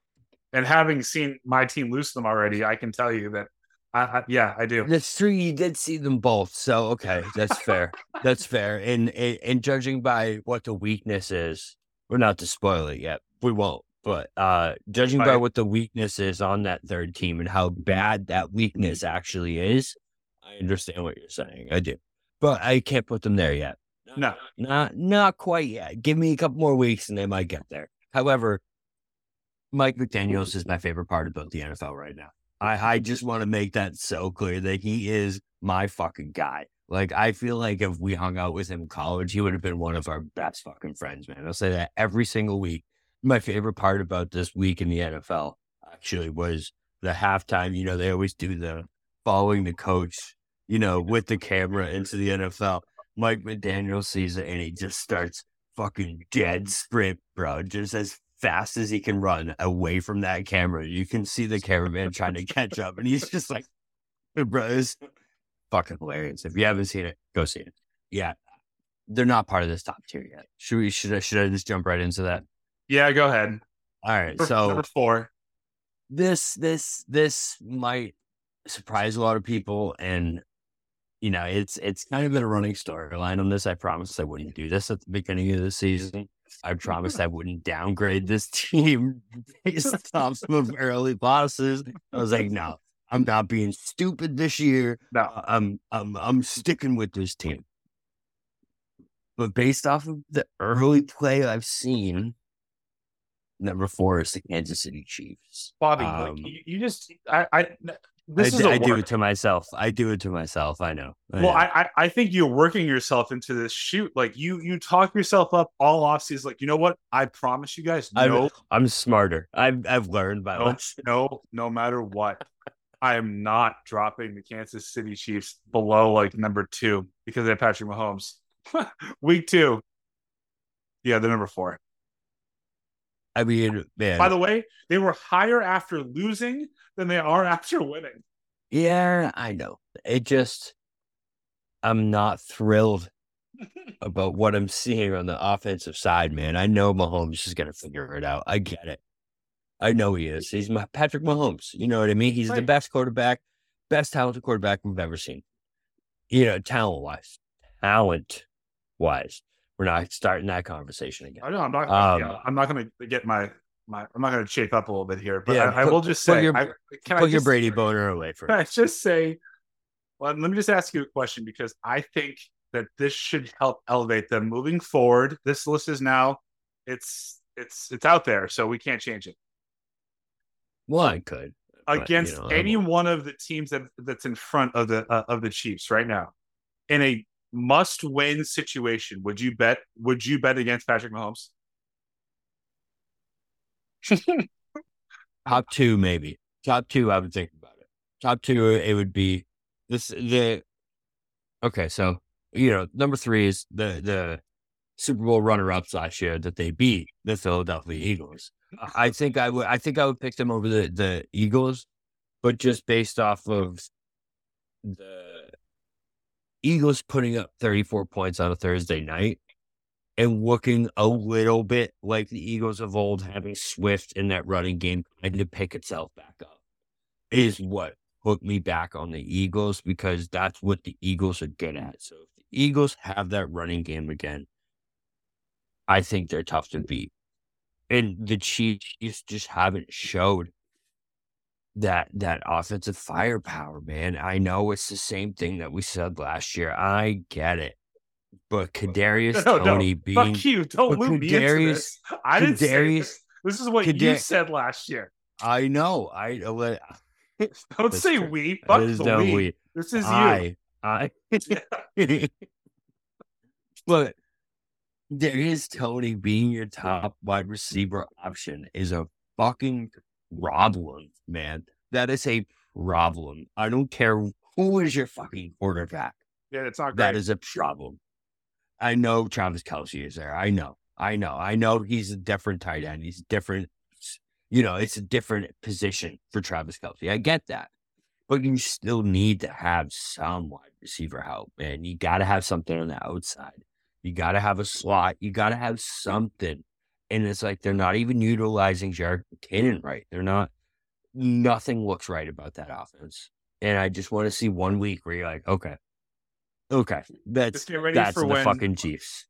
S2: And having seen my team lose them already, I can tell you that I, I, yeah, I do.
S3: That's true. You did see them both, so okay, that's fair. that's fair. And, and and judging by what the weakness is, we're not to spoil it yet. We won't. But uh, judging by what the weakness is on that third team and how bad that weakness actually is, I understand what you're saying. I do, but I can't put them there yet.
S2: No,
S3: not not quite yet. Give me a couple more weeks and they might get there. However, Mike McDaniel's is my favorite part about the NFL right now. I, I just want to make that so clear that he is my fucking guy. Like I feel like if we hung out with him in college, he would have been one of our best fucking friends, man. I'll say that every single week my favorite part about this week in the NFL actually was the halftime. You know, they always do the following the coach, you know, with the camera into the NFL. Mike McDaniel sees it and he just starts fucking dead sprint, bro, just as fast as he can run away from that camera. You can see the cameraman trying to catch up, and he's just like, bro, it's fucking hilarious. If you haven't seen it, go see it. Yeah, they're not part of this top tier yet. Should we? Should I? Should I just jump right into that?
S2: Yeah, go ahead.
S3: All right. So
S2: number four.
S3: this this this might surprise a lot of people, and you know, it's it's kind of been a running storyline on this. I promised I wouldn't do this at the beginning of the season. I promised I wouldn't downgrade this team based off some early losses. I was like, no, I'm not being stupid this year. No, I'm I'm I'm sticking with this team. But based off of the early play I've seen, number four is the Kansas City Chiefs.
S2: Bobby, um, like, you, you, just I, I this
S3: I,
S2: is
S3: I do it to myself. I do it to myself. I know.
S2: I well, know. I, I think you're working yourself into this shoot. Like you you talk yourself up all off season. Like you know what? I promise you guys. No,
S3: I'm, I'm smarter. I've I've learned by
S2: no, no, no matter what, I am not dropping the Kansas City Chiefs below like number two because they have Patrick Mahomes. Week two, yeah, the number four.
S3: I mean, man.
S2: By the way, they were higher after losing than they are after winning.
S3: Yeah, I know. It just, I'm not thrilled about what I'm seeing on the offensive side, man. I know Mahomes is going to figure it out. I get it. I know he is. He's my Patrick Mahomes. You know what I mean? He's right. the best quarterback, best talented quarterback we've ever seen. You know, talent wise, talent wise. We're not starting that conversation again.
S2: I know I'm not. Um, yeah, I'm not going to get my my. I'm not going to chafe up a little bit here, but yeah, I, I will just say,
S3: your,
S2: I,
S3: can put I your Brady boner away for.
S2: Can I just say? Well, let me just ask you a question because I think that this should help elevate them moving forward. This list is now, it's it's it's out there, so we can't change it.
S3: Well, I could
S2: against but, you know, any one of the teams that that's in front of the uh, of the Chiefs right now in a must win situation, would you bet? Would you bet against Patrick Mahomes?
S3: Top two, maybe. Top two, I would think about it. Top two, it would be this. The okay, so you know, number three is the the Super Bowl runner ups last year that they beat the Philadelphia Eagles. I think I would. I think I would pick them over the the Eagles, but just based off of the Eagles putting up 34 points on a Thursday night and looking a little bit like the Eagles of old, having Swift in that running game and to pick itself back up is what hooked me back on the Eagles because that's what the Eagles are good at. So if the Eagles have that running game again, I think they're tough to beat. And the Chiefs just haven't showed that that offensive firepower, man. I know it's the same thing that we said last year. I get it. But Kadarius no, Toney
S2: no.
S3: being
S2: Fuck you, don't loop me into this. I didn't say this. This is what Kadar- you said last year.
S3: I know. I
S2: uh, don't say true. we. Fuck the we. we. This is I,
S3: you. I. Look, Darius Toney being your top wide receiver option is a fucking problem, man. That is a problem. I don't care who is your fucking quarterback.
S2: Yeah, it's not great.
S3: That is a problem. I know Travis Kelce is there. I know. I know. I know he's a different tight end. He's different. You know, it's a different position for Travis Kelce. I get that. But you still need to have some wide receiver help, man. You got to have something on the outside. You got to have a slot. You got to have something. And it's like they're not even utilizing Jerick McKinnon right. They're not. Nothing looks right about that offense. And I just want to see one week where you're like, okay, okay, that's that's the when, fucking Chiefs.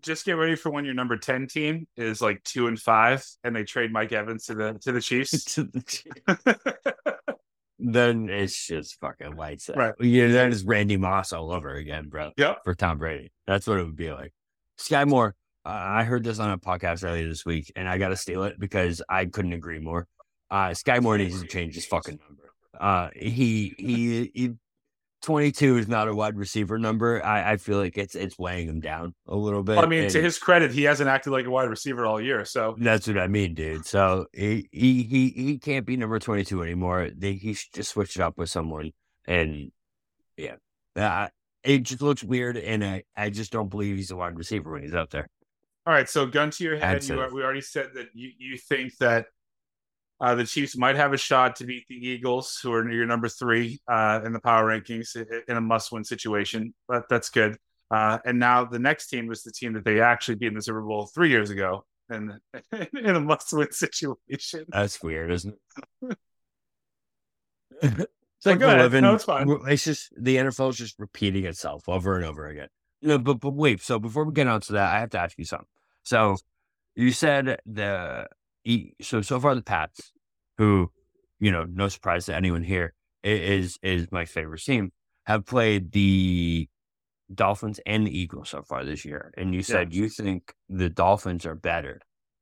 S2: Just get ready for when your number ten team is like two and five, and they trade Mike Evans to the to the Chiefs. to the Chiefs.
S3: then it's just fucking lights out. Right. Yeah, then it's Randy Moss all over again, bro.
S2: Yeah.
S3: For Tom Brady. That's what it would be like. Skyy Moore, I heard this on a podcast earlier this week, and I got to steal it because I couldn't agree more. Uh, Skyy Moore needs to change his fucking number. Uh, he, he, he, 22 is not a wide receiver number. I, I feel like it's it's weighing him down a little bit.
S2: I mean, to his credit, he hasn't acted like a wide receiver all year. So
S3: that's what I mean, dude. So he he he, he can't be number 22 anymore. They, he should just switch it up with someone. And yeah, uh, it just looks weird. And I, I just don't believe he's a wide receiver when he's out there.
S2: All right. So, gun to your head, you, we already said that you, you think that uh, the Chiefs might have a shot to beat the Eagles, who are your number three uh, in the power rankings in a must-win situation. But that's good. Uh, and now the next team was the team that they actually beat in the Super Bowl three years ago, in in a must-win situation.
S3: That's weird, isn't it? it's like we're living. No, it's fine. It's just the NFL is just repeating itself over and over again. No, but but wait. So before we get on to that, I have to ask you something. So you said the so so far the Pats, who you know, no surprise to anyone here, is is my favorite team, have played the Dolphins and the Eagles so far this year. And you said you think the Dolphins are better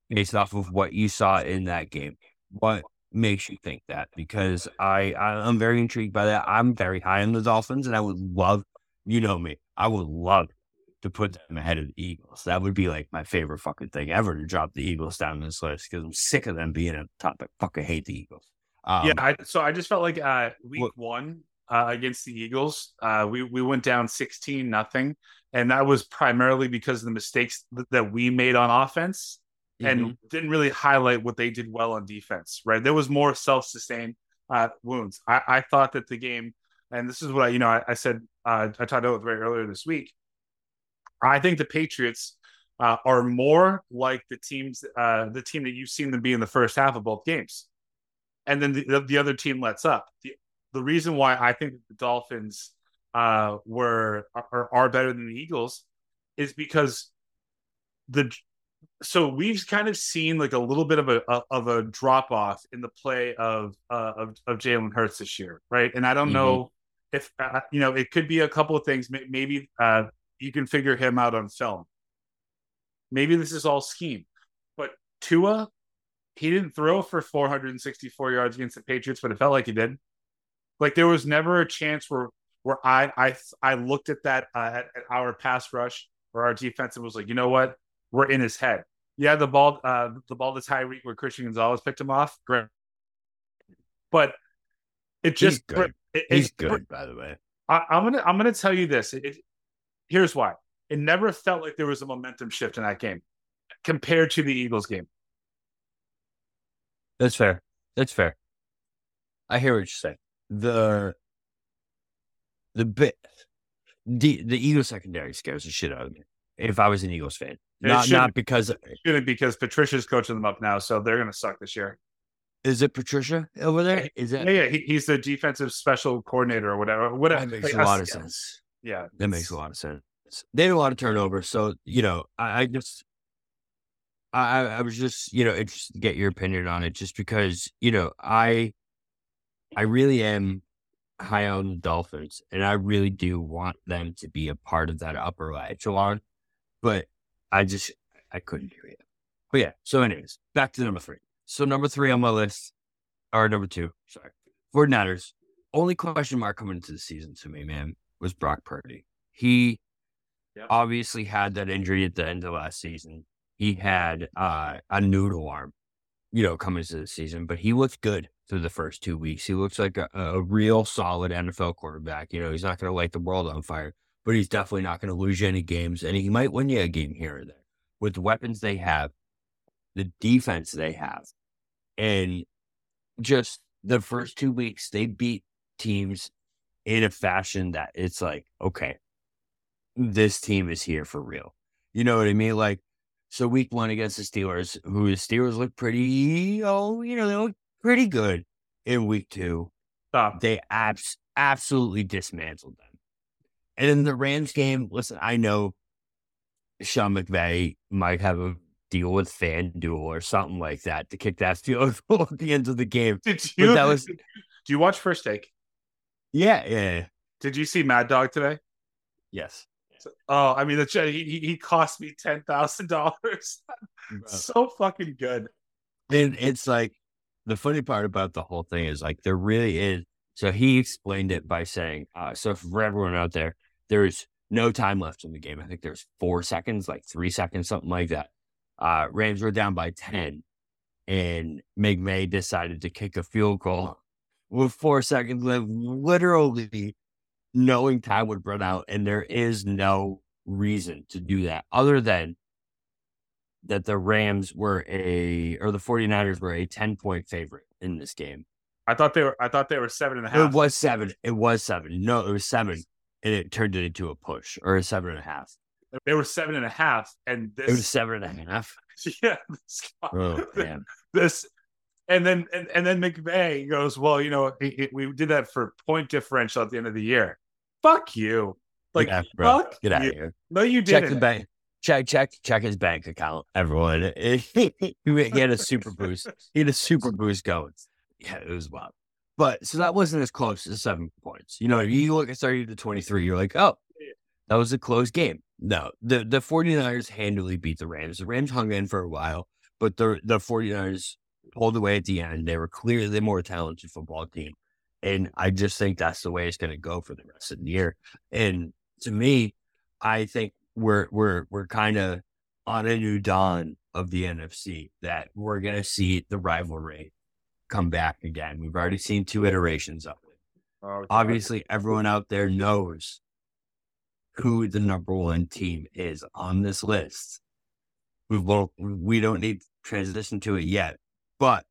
S3: based off of what you saw in that game. What makes you think that? Because I, I am very intrigued by that. I'm very high on the Dolphins, and I would love, you know me, I would love to put them ahead of the Eagles. That would be like my favorite fucking thing ever to drop the Eagles down this list because I'm sick of them being a top. I fucking hate the Eagles.
S2: Um, yeah, I, so I just felt like uh, week what, one uh, against the Eagles, uh, we we went down sixteen nothing, and that was primarily because of the mistakes th- that we made on offense, mm-hmm. and didn't really highlight what they did well on defense. Right, there was more self sustained uh, wounds. I, I thought that the game, and this is what I you know I, I said uh, I talked about it very earlier this week. I think the Patriots uh, are more like the teams, uh, the team that you've seen them be in the first half of both games, and then the, the other team lets up. The, the reason why I think the Dolphins uh, were are, are better than the Eagles is because the so we've kind of seen like a little bit of a of a drop off in the play of uh, of, of Jalen Hurts this year, right? And I don't mm-hmm. know if uh, you know it could be a couple of things. Maybe uh, you can figure him out on film. Maybe this is all scheme, but Tua, he didn't throw for 464 yards against the Patriots, but it felt like he did. Like there was never a chance where where I I I looked at that uh, at, at, our pass rush or our defense and was like, you know what, we're in his head. Yeah, the ball uh, the ball to Tyreek where Christian Gonzalez picked him off, great. But it just
S3: he's good. It, he's good, by the way.
S2: I, am gonna I'm gonna tell you this. It, here's why. It never felt like there was a momentum shift in that game compared to the Eagles game.
S3: That's fair. That's fair. I hear what you're saying. The the bit the the Eagles secondary scares the shit out of me. If I was an Eagles fan, not not because
S2: shouldn't because Patricia's coaching them up now, so they're to suck this year.
S3: Is it Patricia over there? Is
S2: it? Yeah, yeah. He, he's the defensive special coordinator or whatever. Whatever.
S3: That makes like, a lot of sense.
S2: Yeah,
S3: that makes a lot of sense. They had a lot of turnover, so you know, I, I just, I, I was just, you know, interested to get your opinion on it, just because, you know, I, I really am high on the Dolphins, and I really do want them to be a part of that upper echelon, but I just, I couldn't do it. But yeah, so anyways, back to number three. So number three on my list, or number two, sorry, 49ers. Only question mark coming into the season to me, man, was Brock Purdy. He yep. obviously had that injury at the end of last season. He had uh, a noodle arm, you know, coming into the season, but he looked good through the first two weeks. He looks like a, a real solid NFL quarterback. You know, he's not going to light the world on fire, but he's definitely not going to lose you any games, and he might win you a game here or there with the weapons they have, the defense they have, and just the first two weeks they beat teams in a fashion that it's like, okay, this team is here for real. You know what I mean? Like, so week one against the Steelers, who the Steelers look pretty, oh, you know, they look pretty good in week two. Stop. They abs- absolutely dismantled them. And in the Rams game, listen, I know Sean McVay might have a deal with FanDuel or something like that to kick that field goal at the end of the game.
S2: Did you? But that was. Do you watch First Take?
S3: Yeah, yeah.
S2: Did you see Mad Dog today?
S3: Yes.
S2: Oh, I mean, the he he cost me ten thousand dollars. so fucking good.
S3: And it's like the funny part about the whole thing is like there really is. So he explained it by saying, uh, so for everyone out there, there's no time left in the game. I think there's four seconds, like three seconds, something like that. Uh, Rams were down by ten, and McVay decided to kick a field goal with four seconds left, literally knowing time would run out, and there is no reason to do that other than that the Rams were a or the 49ers were a 10 point favorite in this game.
S2: I thought they were I thought they were seven and a half.
S3: It was seven. It was seven. No, it was seven. And it turned it into a push or a seven and a half.
S2: They were seven and a half, and this
S3: it was seven and a half.
S2: Yeah, this,
S3: Oh man,
S2: this and then and, and then McVay goes, well, you know, it, it, we did that for point differential at the end of the year. Fuck you. Like,
S3: yeah,
S2: fuck
S3: get out
S2: you.
S3: of here.
S2: No, you
S3: Check
S2: didn't.
S3: the bank. Check check check his bank account. Everyone, he had a super boost. He had a super boost going. Yeah, it was wild. But so that wasn't as close as seven points. You know, you look at 30 to 23, you're like, oh, that was a close game. No, the, the 49ers handily beat the Rams. The Rams hung in for a while, but the, the 49ers pulled away at the end. They were clearly the more talented football team. And I just think that's the way it's going to go for the rest of the year. And to me, I think we're we're we're kind of on a new dawn of the NFC that we're going to see the rivalry come back again. We've already seen two iterations of it.
S2: Oh,
S3: Obviously, everyone out there knows who the number one team is on this list. We won't, we don't need to transition to it yet, but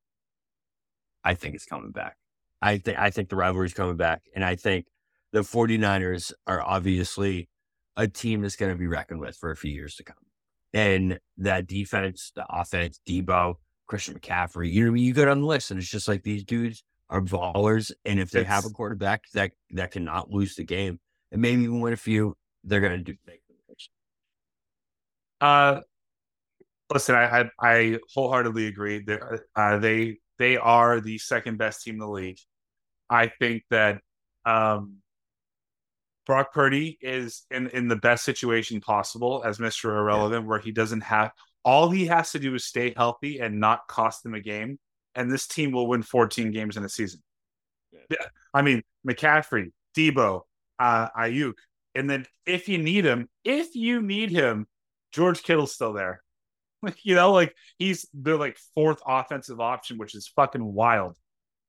S3: I think it's coming back. I think I think the rivalry is coming back, and I think the 49ers are obviously a team that's going to be reckoned with for a few years to come. And that defense, the offense, Deebo, Christian McCaffrey, you know, you go down the list, and it's just like these dudes are ballers, and if they have a quarterback that that cannot lose the game, and maybe even win a few, they're going to do. Make the moves.
S2: Uh, listen, I I, I wholeheartedly agree. They uh, they they are the second best team in the league. I think that um, Brock Purdy is in in the best situation possible as Mister Irrelevant, where he doesn't have all he has to do is stay healthy and not cost them a game, and this team will win 14 games in a season.
S3: Yeah.
S2: Yeah, I mean McCaffrey, Deebo, uh, Aiyuk, and then if you need him, if you need him, George Kittle's still there. Like, you know, like he's the like fourth offensive option, which is fucking wild.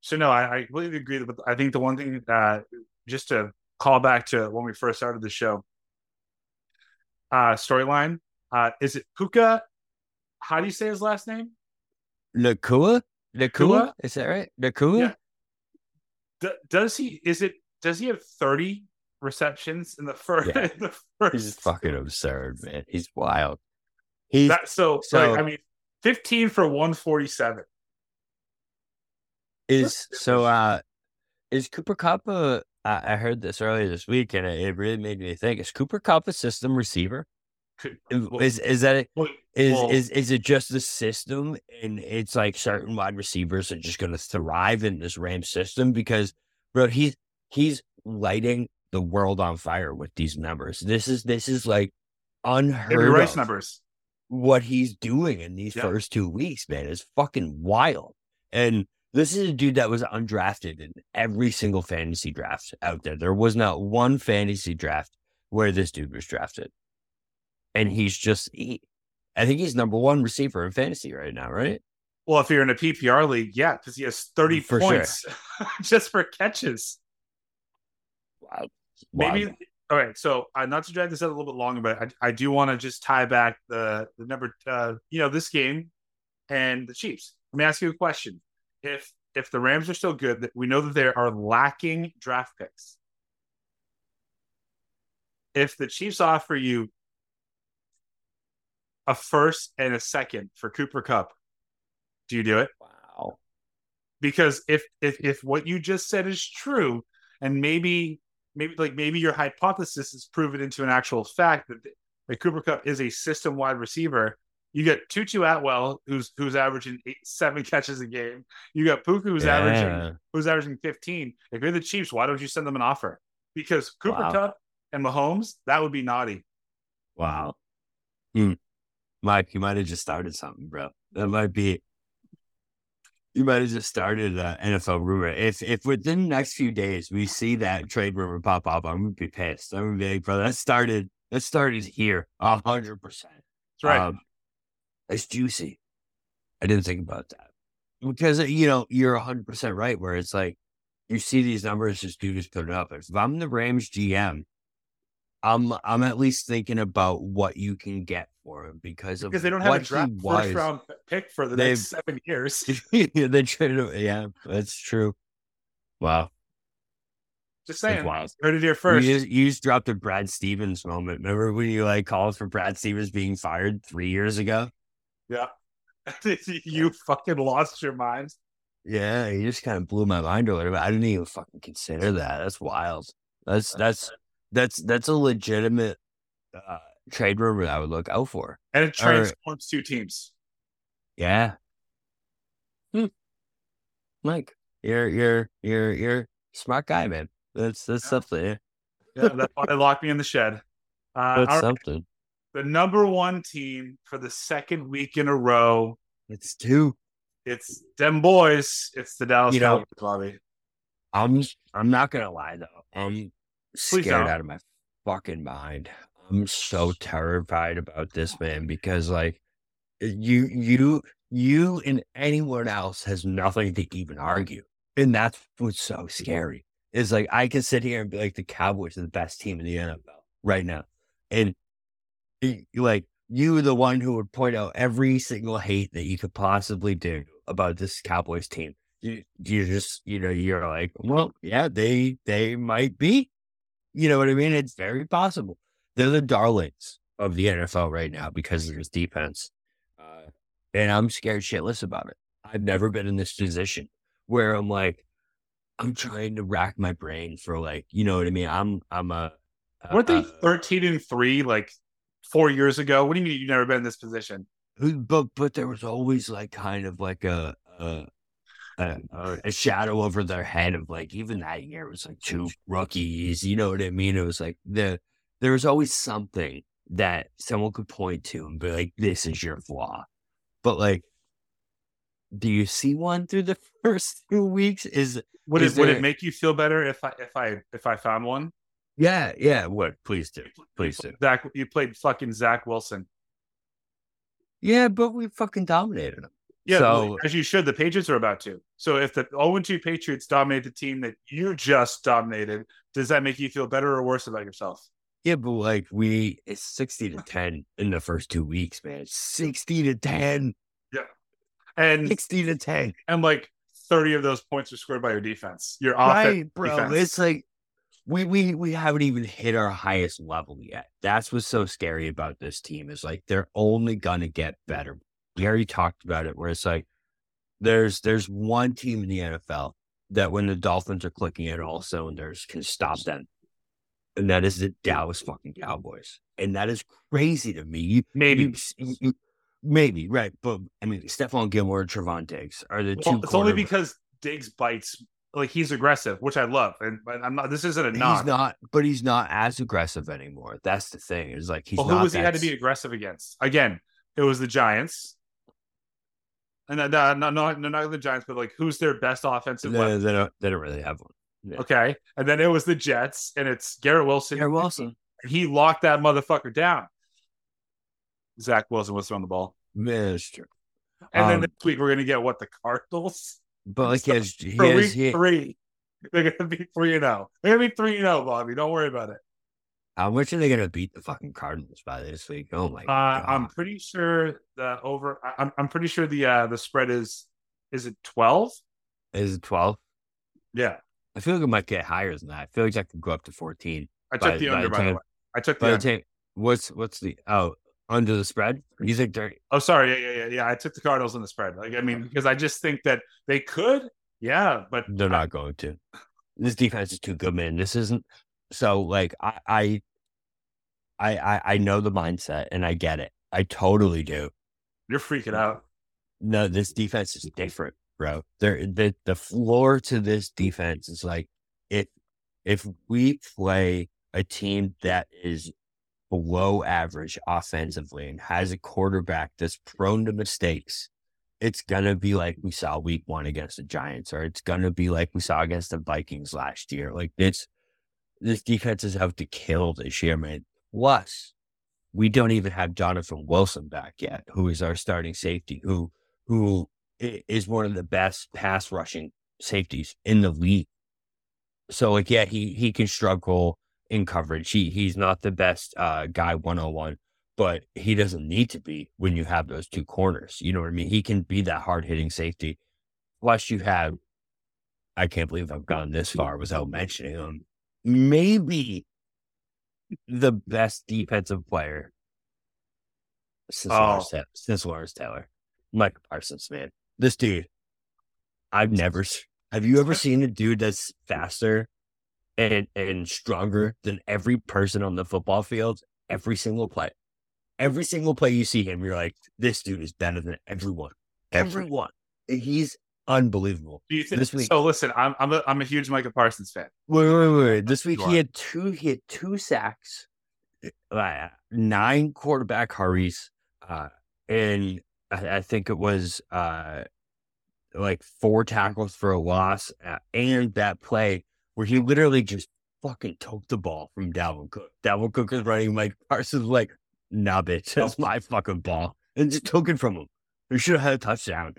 S2: So no, I, I completely agree. But I think the one thing uh just to call back to when we first started the show, uh storyline, uh is it Puka? How do you say his last name?
S3: Nacua,
S2: Nacua,
S3: is that right? Nacua.
S2: Yeah. D- does he is it does he have 30 receptions in the first
S3: Yeah.
S2: in the first
S3: He's fucking absurd, man. He's wild. He's
S2: that so,
S3: so-
S2: like, I mean 15 for 147.
S3: is so uh is Cooper Kupp a I I heard this earlier this week and it, really made me think is Cooper Kupp a system receiver
S2: well-
S3: is, is that it
S2: well,
S3: is is is it just the system and it's like certain wide receivers are just going to thrive in this Ram system because bro he's he's lighting the world on fire with these numbers this is this is like unheard
S2: Rice
S3: of
S2: numbers.
S3: what he's doing in these
S2: Yeah.
S3: first two weeks, man, is fucking wild. And this is a dude that was undrafted in every single fantasy draft out there. There was not one fantasy draft where this dude was drafted. And he's just, he, I think he's number one receiver in fantasy right now, right?
S2: Well, if you're in a PPR league, yeah, because he has 30
S3: For sure.
S2: points just for catches.
S3: Wow.
S2: Maybe all right. So uh, not to drag this out a little bit longer, but I, I do want to just tie back the the number uh, you know, this game and the Chiefs. Let me ask you a question. If if the Rams are still good, that we know that they are lacking draft picks. If the Chiefs offer you a first and a second for Cooper Kupp, do you do it?
S3: Wow.
S2: because if if if what you just said is true and maybe maybe like maybe your hypothesis is proven into an actual fact that, that Cooper Kupp is a system wide receiver you got Tutu Atwell who's who's averaging eight, seven catches a game you got Puka who's
S3: Yeah.
S2: averaging who's averaging 15 if you're the Chiefs why don't you send them an offer because Cooper
S3: Wow.
S2: Kupp and Mahomes that would be naughty
S3: Wow. Hmm. Mike, you might have just started something, bro. That might be. You might have just started an NFL rumor. If if within the next few days we see that trade rumor pop up, I'm gonna be pissed. I'm gonna be like, bro, that started. That started here, a hundred percent.
S2: that's right
S3: Um, it's juicy. I didn't think about that because you know you're a hundred percent right. Where it's like you see these numbers, just dudes put it up. If I'm the Rams GM, I'm I'm at least thinking about what you can get for him because of
S2: because they don't have a draft first round pick for the next seven years
S3: they traded. Yeah, that's true. Wow.
S2: Just saying. Wild. Heard it here first.
S3: You just, you just dropped a Brad Stevens moment. Remember when you like called for Brad Stevens being fired three years ago?
S2: Yeah. you fucking lost your mind.
S3: Yeah, you just kind of blew my mind a little bit. I didn't even fucking consider that. That's wild. That's that's that's that's a legitimate uh, trade rumor I would look out for.
S2: And it transforms two teams.
S3: Yeah. Hmm. Mike, you're you're you're you're smart guy, man. That's that's yeah. something.
S2: Yeah, that's why they locked me in the shed.
S3: Uh, that's something.
S2: The number one team for the second week in a row.
S3: It's two.
S2: It's them boys. It's the Dallas you Cowboys, Bobby.
S3: I'm I'm not gonna lie though. I'm scared out of my fucking mind. I'm so terrified about this man because like eh, you you you and anyone else has nothing to even argue. And that's what's so scary. Is like I can sit here and be like the Cowboys are the best team in the NFL right now. And like you the one who would point out every single hate that you could possibly do about this Cowboys team. You you just you know you're like, well, yeah, they they might be. You know what I mean? It's very possible. They're the darlings of the NFL right now because of this defense, uh, and I'm scared shitless about it. I've never been in this position where I'm like, I'm trying to rack my brain for like, you know what I mean? I'm I'm a.
S2: a Weren't they 13 and three like four years ago? What do you mean you've never been in this position?
S3: But but there was always like kind of like a a, a, a shadow over their head of like even that year it was like two rookies. You know what I mean? It was like the there was always something that someone could point to and be like, "This is your flaw." But like, do you see one through the first two weeks? Is
S2: would is it there... would it make you feel better if I if I if I found one?
S3: Yeah, yeah. What? Please do. Please do.
S2: Zach, you played fucking Zach Wilson.
S3: Yeah, but we fucking dominated them.
S2: Yeah, so, as you should. The Patriots are about to. So if the 0 2 Patriots dominate the team that you just dominated, does that make you feel better or worse about yourself?
S3: Yeah, but like we, it's 60 to 10 in the first two weeks, man. 60 to 10.
S2: Yeah. And
S3: 60 to 10.
S2: And like 30 of those points are scored by your defense. Your offense. Right,
S3: bro.
S2: Defense.
S3: It's like we we we haven't even hit our highest level yet. That's what's so scary about this team is like they're only gonna get better. We already talked about it, where it's like there's there's one team in the NFL that when the Dolphins are clicking at all cylinders can stop them, and that is the Dallas fucking Cowboys, and that is crazy to me. You,
S2: maybe.
S3: You, you, maybe right, but I mean, Stephon Gilmore and Trevon Diggs are the well, two.
S2: It's only because Diggs bites like he's aggressive, which I love. And I'm not. This isn't a knock.
S3: He's not, but he's not as aggressive anymore. That's the thing. Is like he's. Well,
S2: who was he had to be aggressive against? Again, it was the Giants. And no, no, no, no, not the Giants, but like who's their best offensive?
S3: No, they don't. They don't really have one.
S2: Yeah. Okay, and then it was the Jets, and it's Garrett Wilson.
S3: Garrett Wilson.
S2: He locked that motherfucker down. Zach Wilson was throwing the ball.
S3: True.
S2: And um, then this week we're gonna get what the Cardinals.
S3: But like he
S2: for
S3: has,
S2: week he, three, they're gonna be three and zero. Oh. They're gonna be three and zero, oh, Bobby. Don't worry about it.
S3: How much are they gonna beat the fucking Cardinals by this week? Oh my uh, god!
S2: I'm pretty sure the over. I'm I'm pretty sure the uh the spread is is it twelve?
S3: Is it twelve?
S2: Yeah.
S3: I feel like it might get higher than that. I feel like I could go up to fourteen.
S2: I took by, the under by, the, by the way. I took the,
S3: the time, what's what's the oh under the spread? You think they're?
S2: Oh, sorry. Yeah, yeah, yeah, yeah. I took the Cardinals in the spread. Like, I mean, because I just think that they could. Yeah, but
S3: they're not going to. This defense is too good, man. This isn't. So, like, I, I, I, I know the mindset, and I get it. I totally do.
S2: You're freaking out.
S3: No, this defense is different, bro. There, the the floor to this defense is like if if we play a team that is below average offensively and has a quarterback that's prone to mistakes, it's to be like we saw week one against the Giants, or it's to be like we saw against the Vikings last year. Like it's, this defense is out to kill this year, man. Plus, we don't even have Donovan Wilson back yet, who is our starting safety, who, who is one of the best pass rushing safeties in the league. So like, yeah, he, he can struggle in coverage. He he's not the best uh, guy one on one, but he doesn't need to be when you have those two corners. You know what I mean? He can be that hard hitting safety. Plus, you have I can't believe I've gone this far without mentioning him. maybe the best defensive player since,
S2: Oh.
S3: Lawrence, Taylor, since Lawrence Taylor, Mike Parsons, man. This dude, I've never. Have you ever seen a dude that's faster and and stronger than every person on the football field? Every single play, every single play you see him, you're like, this dude is better than everyone. Everyone. He's unbelievable.
S2: Do you think
S3: This week-
S2: so? Listen, I'm I'm a, I'm a huge Micah Parsons fan.
S3: Wait, wait, wait, wait. This week he had two. He had two sacks, uh, nine quarterback hurries, uh, and I, I think it was uh, like four tackles for a loss, uh, and that play where he literally just fucking took the ball from Dalvin Cook. Dalvin Cook is running. Mike Parsons like, "Nah, bitch, that's my fucking ball," and just took it from him. He should have had a touchdown.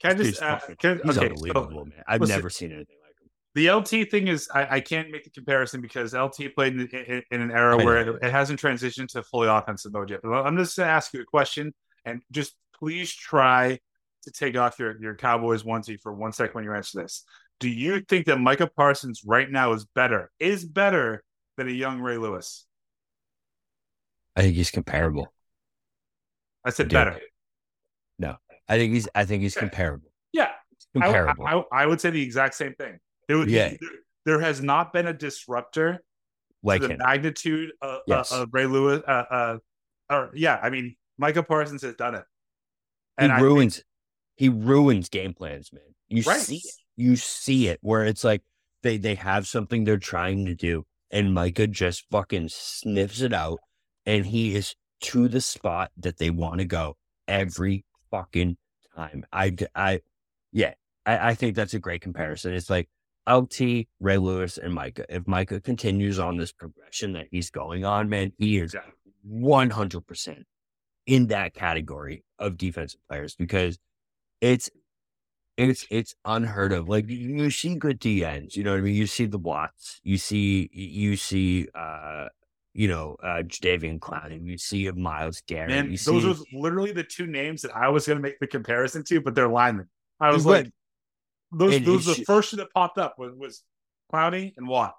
S2: Can I just uh,
S3: fucking-
S2: can,
S3: He's
S2: okay? So
S3: unbelievable, man. I've
S2: listen,
S3: never seen anything like him.
S2: the LT thing is, I, I can't make the comparison because LT played in, in, in an era where it, it hasn't transitioned to fully offensive mode yet. But I'm just going to ask you a question, and just please try to take off your your Cowboys onesie for one second when you answer this. Do you think that Micah Parsons right now is better, is better than a young Ray Lewis?
S3: I think he's comparable.
S2: I said
S3: Dude.
S2: better.
S3: No, I think he's. I think he's
S2: Okay.
S3: comparable.
S2: Yeah,
S3: Comparable.
S2: I, I would say the exact same thing. There,
S3: Yeah.
S2: there, there has not been a disruptor
S3: like
S2: the
S3: him.
S2: magnitude of,
S3: Yes.
S2: of Ray Lewis. Uh, uh, or yeah, I mean, Micah Parsons has done it, and he I
S3: ruins think, he ruins game plans, man. You
S2: right.
S3: see it. You see it where it's like they they have something they're trying to do, and Micah just fucking sniffs it out, and he is to the spot that they want to go every fucking time. I I yeah, I, I think that's a great comparison. It's like LT, Ray Lewis, and Micah. If Micah continues on this progression that he's going on, man, he is 100% in that category of defensive players because it's it's it's unheard of. Like you see good DNs, you know what I mean. You see the Watts, you see you see uh you know uh Jadeveon Clowney, you see Myles Garrett,
S2: man,
S3: you
S2: those
S3: see
S2: are literally the two names that I was going to make the comparison to, but they're linemen. I was like, those those
S3: it's
S2: the first that popped up was was Clowney and Watt.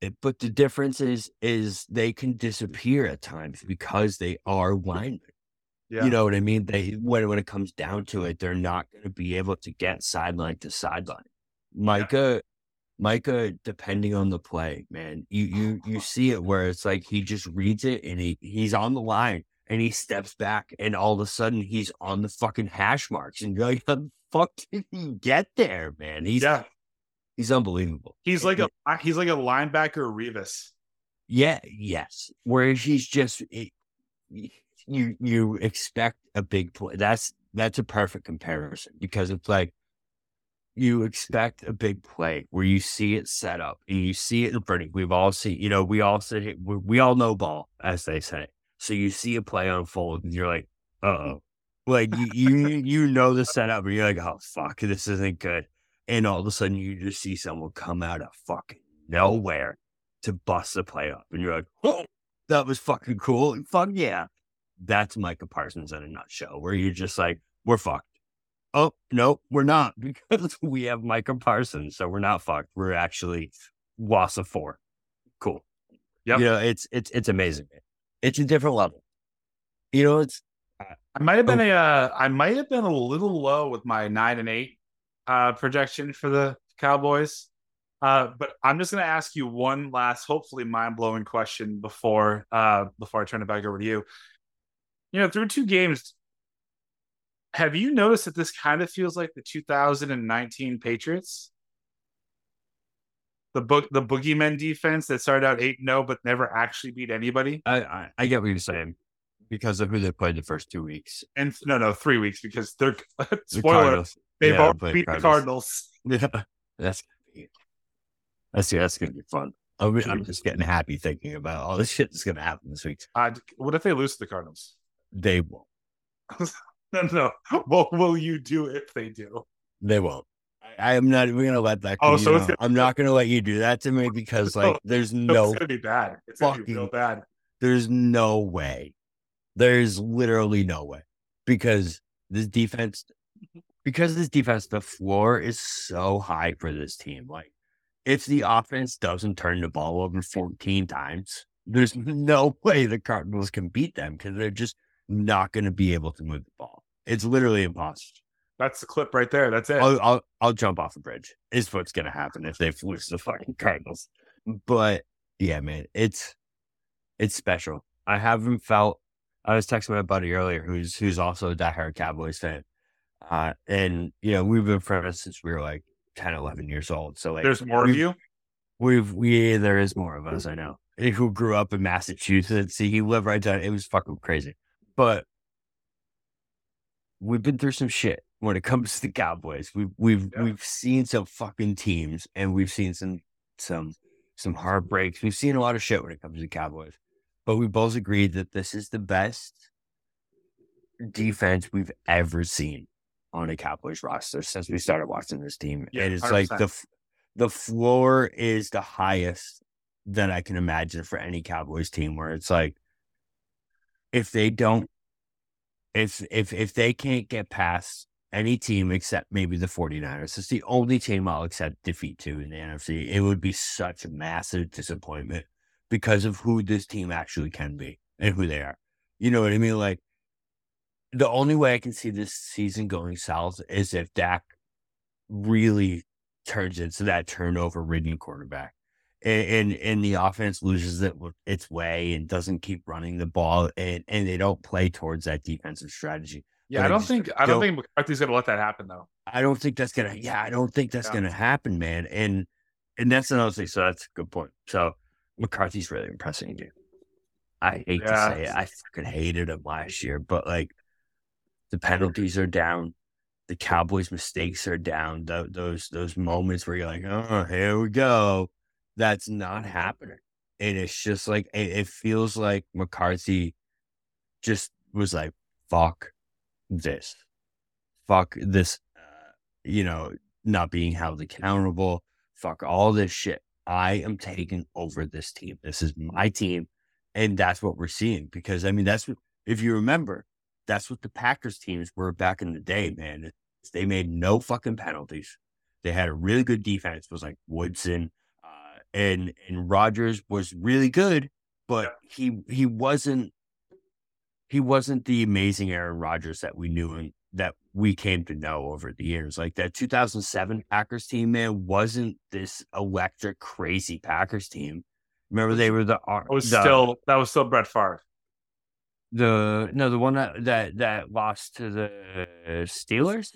S3: it- but the difference is is they can disappear at times because they are linemen.
S2: Yeah,
S3: You know what I mean? They when when it comes down to it, they're not going to be able to get sideline to sideline. Micah, Micah, depending on the play, man, you you you see it where it's like he just reads it and he he's on the line and he steps back and all of a sudden he's on the fucking hash marks and you're like, how the fuck did he get there, man? He's
S2: yeah,
S3: he's unbelievable.
S2: he's like a he's like a linebacker Revis.
S3: Yeah, yes. Whereas he's just it, you you expect a big play. That's that's a perfect comparison because it's like you expect a big play where you see it set up and you see it in front of you. We've all seen, you know, we all here, we, we all know ball, as they say. So you see a play unfold and you're like, uh oh. Like you, you you know the setup and you're like, oh fuck, this isn't good. And all of a sudden you just see someone come out of fucking nowhere to bust the play up. And you're like, oh, that was fucking cool. And Fuck yeah. That's Micah Parsons in a nutshell, where you're just like, we're fucked. Oh, no, we're not because we have Micah Parsons. So we're not fucked. We're actually of four. Cool.
S2: Yeah.
S3: You know, it's, it's, it's amazing. It's a different level. You know, it's,
S2: I might have been
S3: Oh.
S2: a uh, I might have been a little low with my nine and eight uh, projection for the Cowboys. Uh, but I'm just going to ask you one last, hopefully mind blowing question before uh, before I turn it back over to you. You know, through two games, have you noticed that this kind of feels like the 2019 Patriots? The book, the boogeyman defense that started out eight 0 but never actually beat anybody.
S3: I, I, I get what you're saying because of who they played the first two weeks.
S2: And no, no, three weeks because they're
S3: The
S2: spoiler.
S3: Cardinals.
S2: They've
S3: Yeah,
S2: already beat the
S3: Cardinals.
S2: Cardinals.
S3: Yeah, that's gonna be, that's that's gonna be fun. I'm, I'm just getting happy thinking about all this shit that's gonna happen this week.
S2: Uh, what if they lose to the Cardinals?
S3: They won't.
S2: No, no. What will you do if they do?
S3: They won't. I, I am not even gonna let that.
S2: Oh,
S3: you
S2: so it's gonna-
S3: I'm not gonna let you do that to me because like there's
S2: No,
S3: no
S2: it's gonna be bad. It's gonna be real
S3: fucking-
S2: bad.
S3: there's no way. There's literally no way because this defense, because this defense, the floor is so high for this team. Like if the offense doesn't turn the ball over 14 times, there's no way the Cardinals can beat them because they're just not going to be able to move the ball. It's literally impossible.
S2: That's the clip right there. That's it.
S3: I'll I'll, I'll jump off a bridge. Is what's going to happen if they lose the fucking Cardinals. But yeah, man, it's it's special. I haven't felt. I was texting my buddy earlier, who's who's also a diehard Cowboys fan, uh, and you know we've been friends since we were like 10, 11 years old. So like,
S2: there's more of you.
S3: We've we there is more of us. I know who grew up in Massachusetts. See, he lived right down. It was fucking crazy, but we've been through some shit when it comes to the Cowboys. We've we've yeah. we've seen some fucking teams, and we've seen some some some heartbreaks. We've seen a lot of shit when it comes to the Cowboys, but we both agreed that this is the best defense we've ever seen on a Cowboys roster since we started watching this team. Yeah, and it's 100%. like the the floor is the highest that I can imagine for any Cowboys team where it's like if they don't if if if they can't get past any team except maybe the 49ers, it's the only team I'll accept defeat to in the NFC. It would be such a massive disappointment because of who this team actually can be and who they are. You know what I mean? Like the only way I can see this season going south is if Dak really turns into that turnover ridden quarterback. And, and, and the offense loses it its way and doesn't keep running the ball and, and they don't play towards that defensive strategy.
S2: Yeah, I don't think I don't, think McCarthy's gonna let that happen though.
S3: I don't think that's gonna yeah, I don't think that's yeah. gonna happen, man. And and that's another thing. So that's a good point. So McCarthy's really impressing you. I hate yeah. to say it. I fucking hated him last year, but like the penalties are down. The Cowboys' mistakes are down. The, those those moments where you're like, oh, here we go. That's not happening. And it's just like it, it feels like McCarthy just was like, fuck this. Fuck this, uh, you know, not being held accountable. Fuck all this shit. I am taking over this team. This is my team. And that's what we're seeing. Because I mean, that's what, if you remember, that's what the Packers teams were back in the day, man. They made no fucking penalties. They had a really good defense. It was like Woodson, and and Rodgers was really good, but he he wasn't he wasn't the amazing Aaron Rodgers that we knew and that we came to know over the years. Like that 2007 Packers team, man, wasn't this electric, crazy Packers team. Remember, they were the.
S2: It was the, still that was still Brett Favre.
S3: The no, the one that that that lost to the Steelers,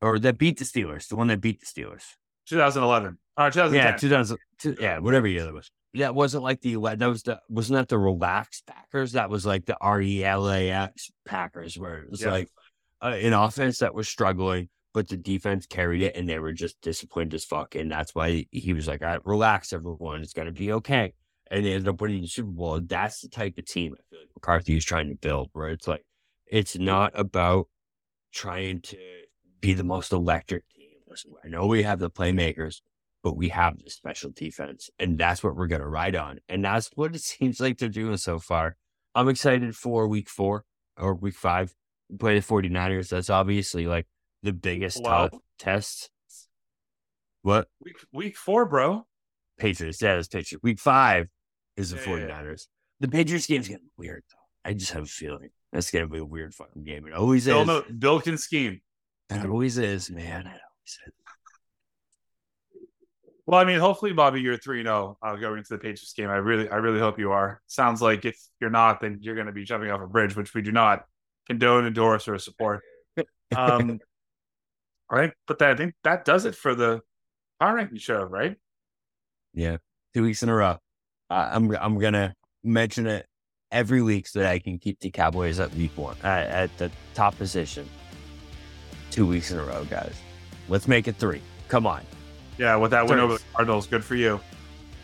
S3: or that beat the Steelers, the one that beat the Steelers.
S2: 2011. Uh, 2010.
S3: Yeah, 2000. Yeah, whatever year that was. That wasn't like the that was the wasn't that the relaxed Packers? That was like the R E L A X Packers, where it was yeah. like uh, an offense that was struggling, but the defense carried it, and they were just disciplined as fuck, and that's why he was like, right, "Relax, everyone, it's gonna be okay." and they ended up winning the Super Bowl. That's the type of team I feel like McCarthy is trying to build, where it's like it's not about trying to be the most electric team. I know we have the playmakers, but we have the special defense, and that's what we're going to ride on. And that's what it seems like they're doing so far. I'm excited for week four or week five. We play the 49ers. That's obviously like the biggest wow. test. What?
S2: Week, week four, bro.
S3: Patriots. Yeah, it's Patriots. Week five is the yeah, 49ers. The Patriots game's getting weird, though. I just have a feeling that's going to be a weird fucking game. It always Bill, is. No,
S2: Bill can scheme.
S3: It always is, man. It always is.
S2: Well, I mean, hopefully, Bobby, you're three three zero uh, going into the Patriots game. I really, I really hope you are. Sounds like if you're not, then you're going to be jumping off a bridge, which we do not condone, endorse, or support. Um, all right, but that, I think that does it for the power ranking show, right?
S3: Yeah, two weeks in a row. Uh, I'm I'm gonna mention it every week so that I can keep the Cowboys at week one uh, at the top position. Two weeks in a row, guys. Let's make it three. Come on.
S2: Yeah, with that win over the Cardinals, good for you.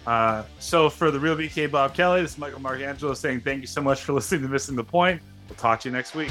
S2: Uh, so for the real BK Bob Kelly, this is Michael Marcangelo saying thank you so much for listening to Missing the Point. We'll talk to you next week.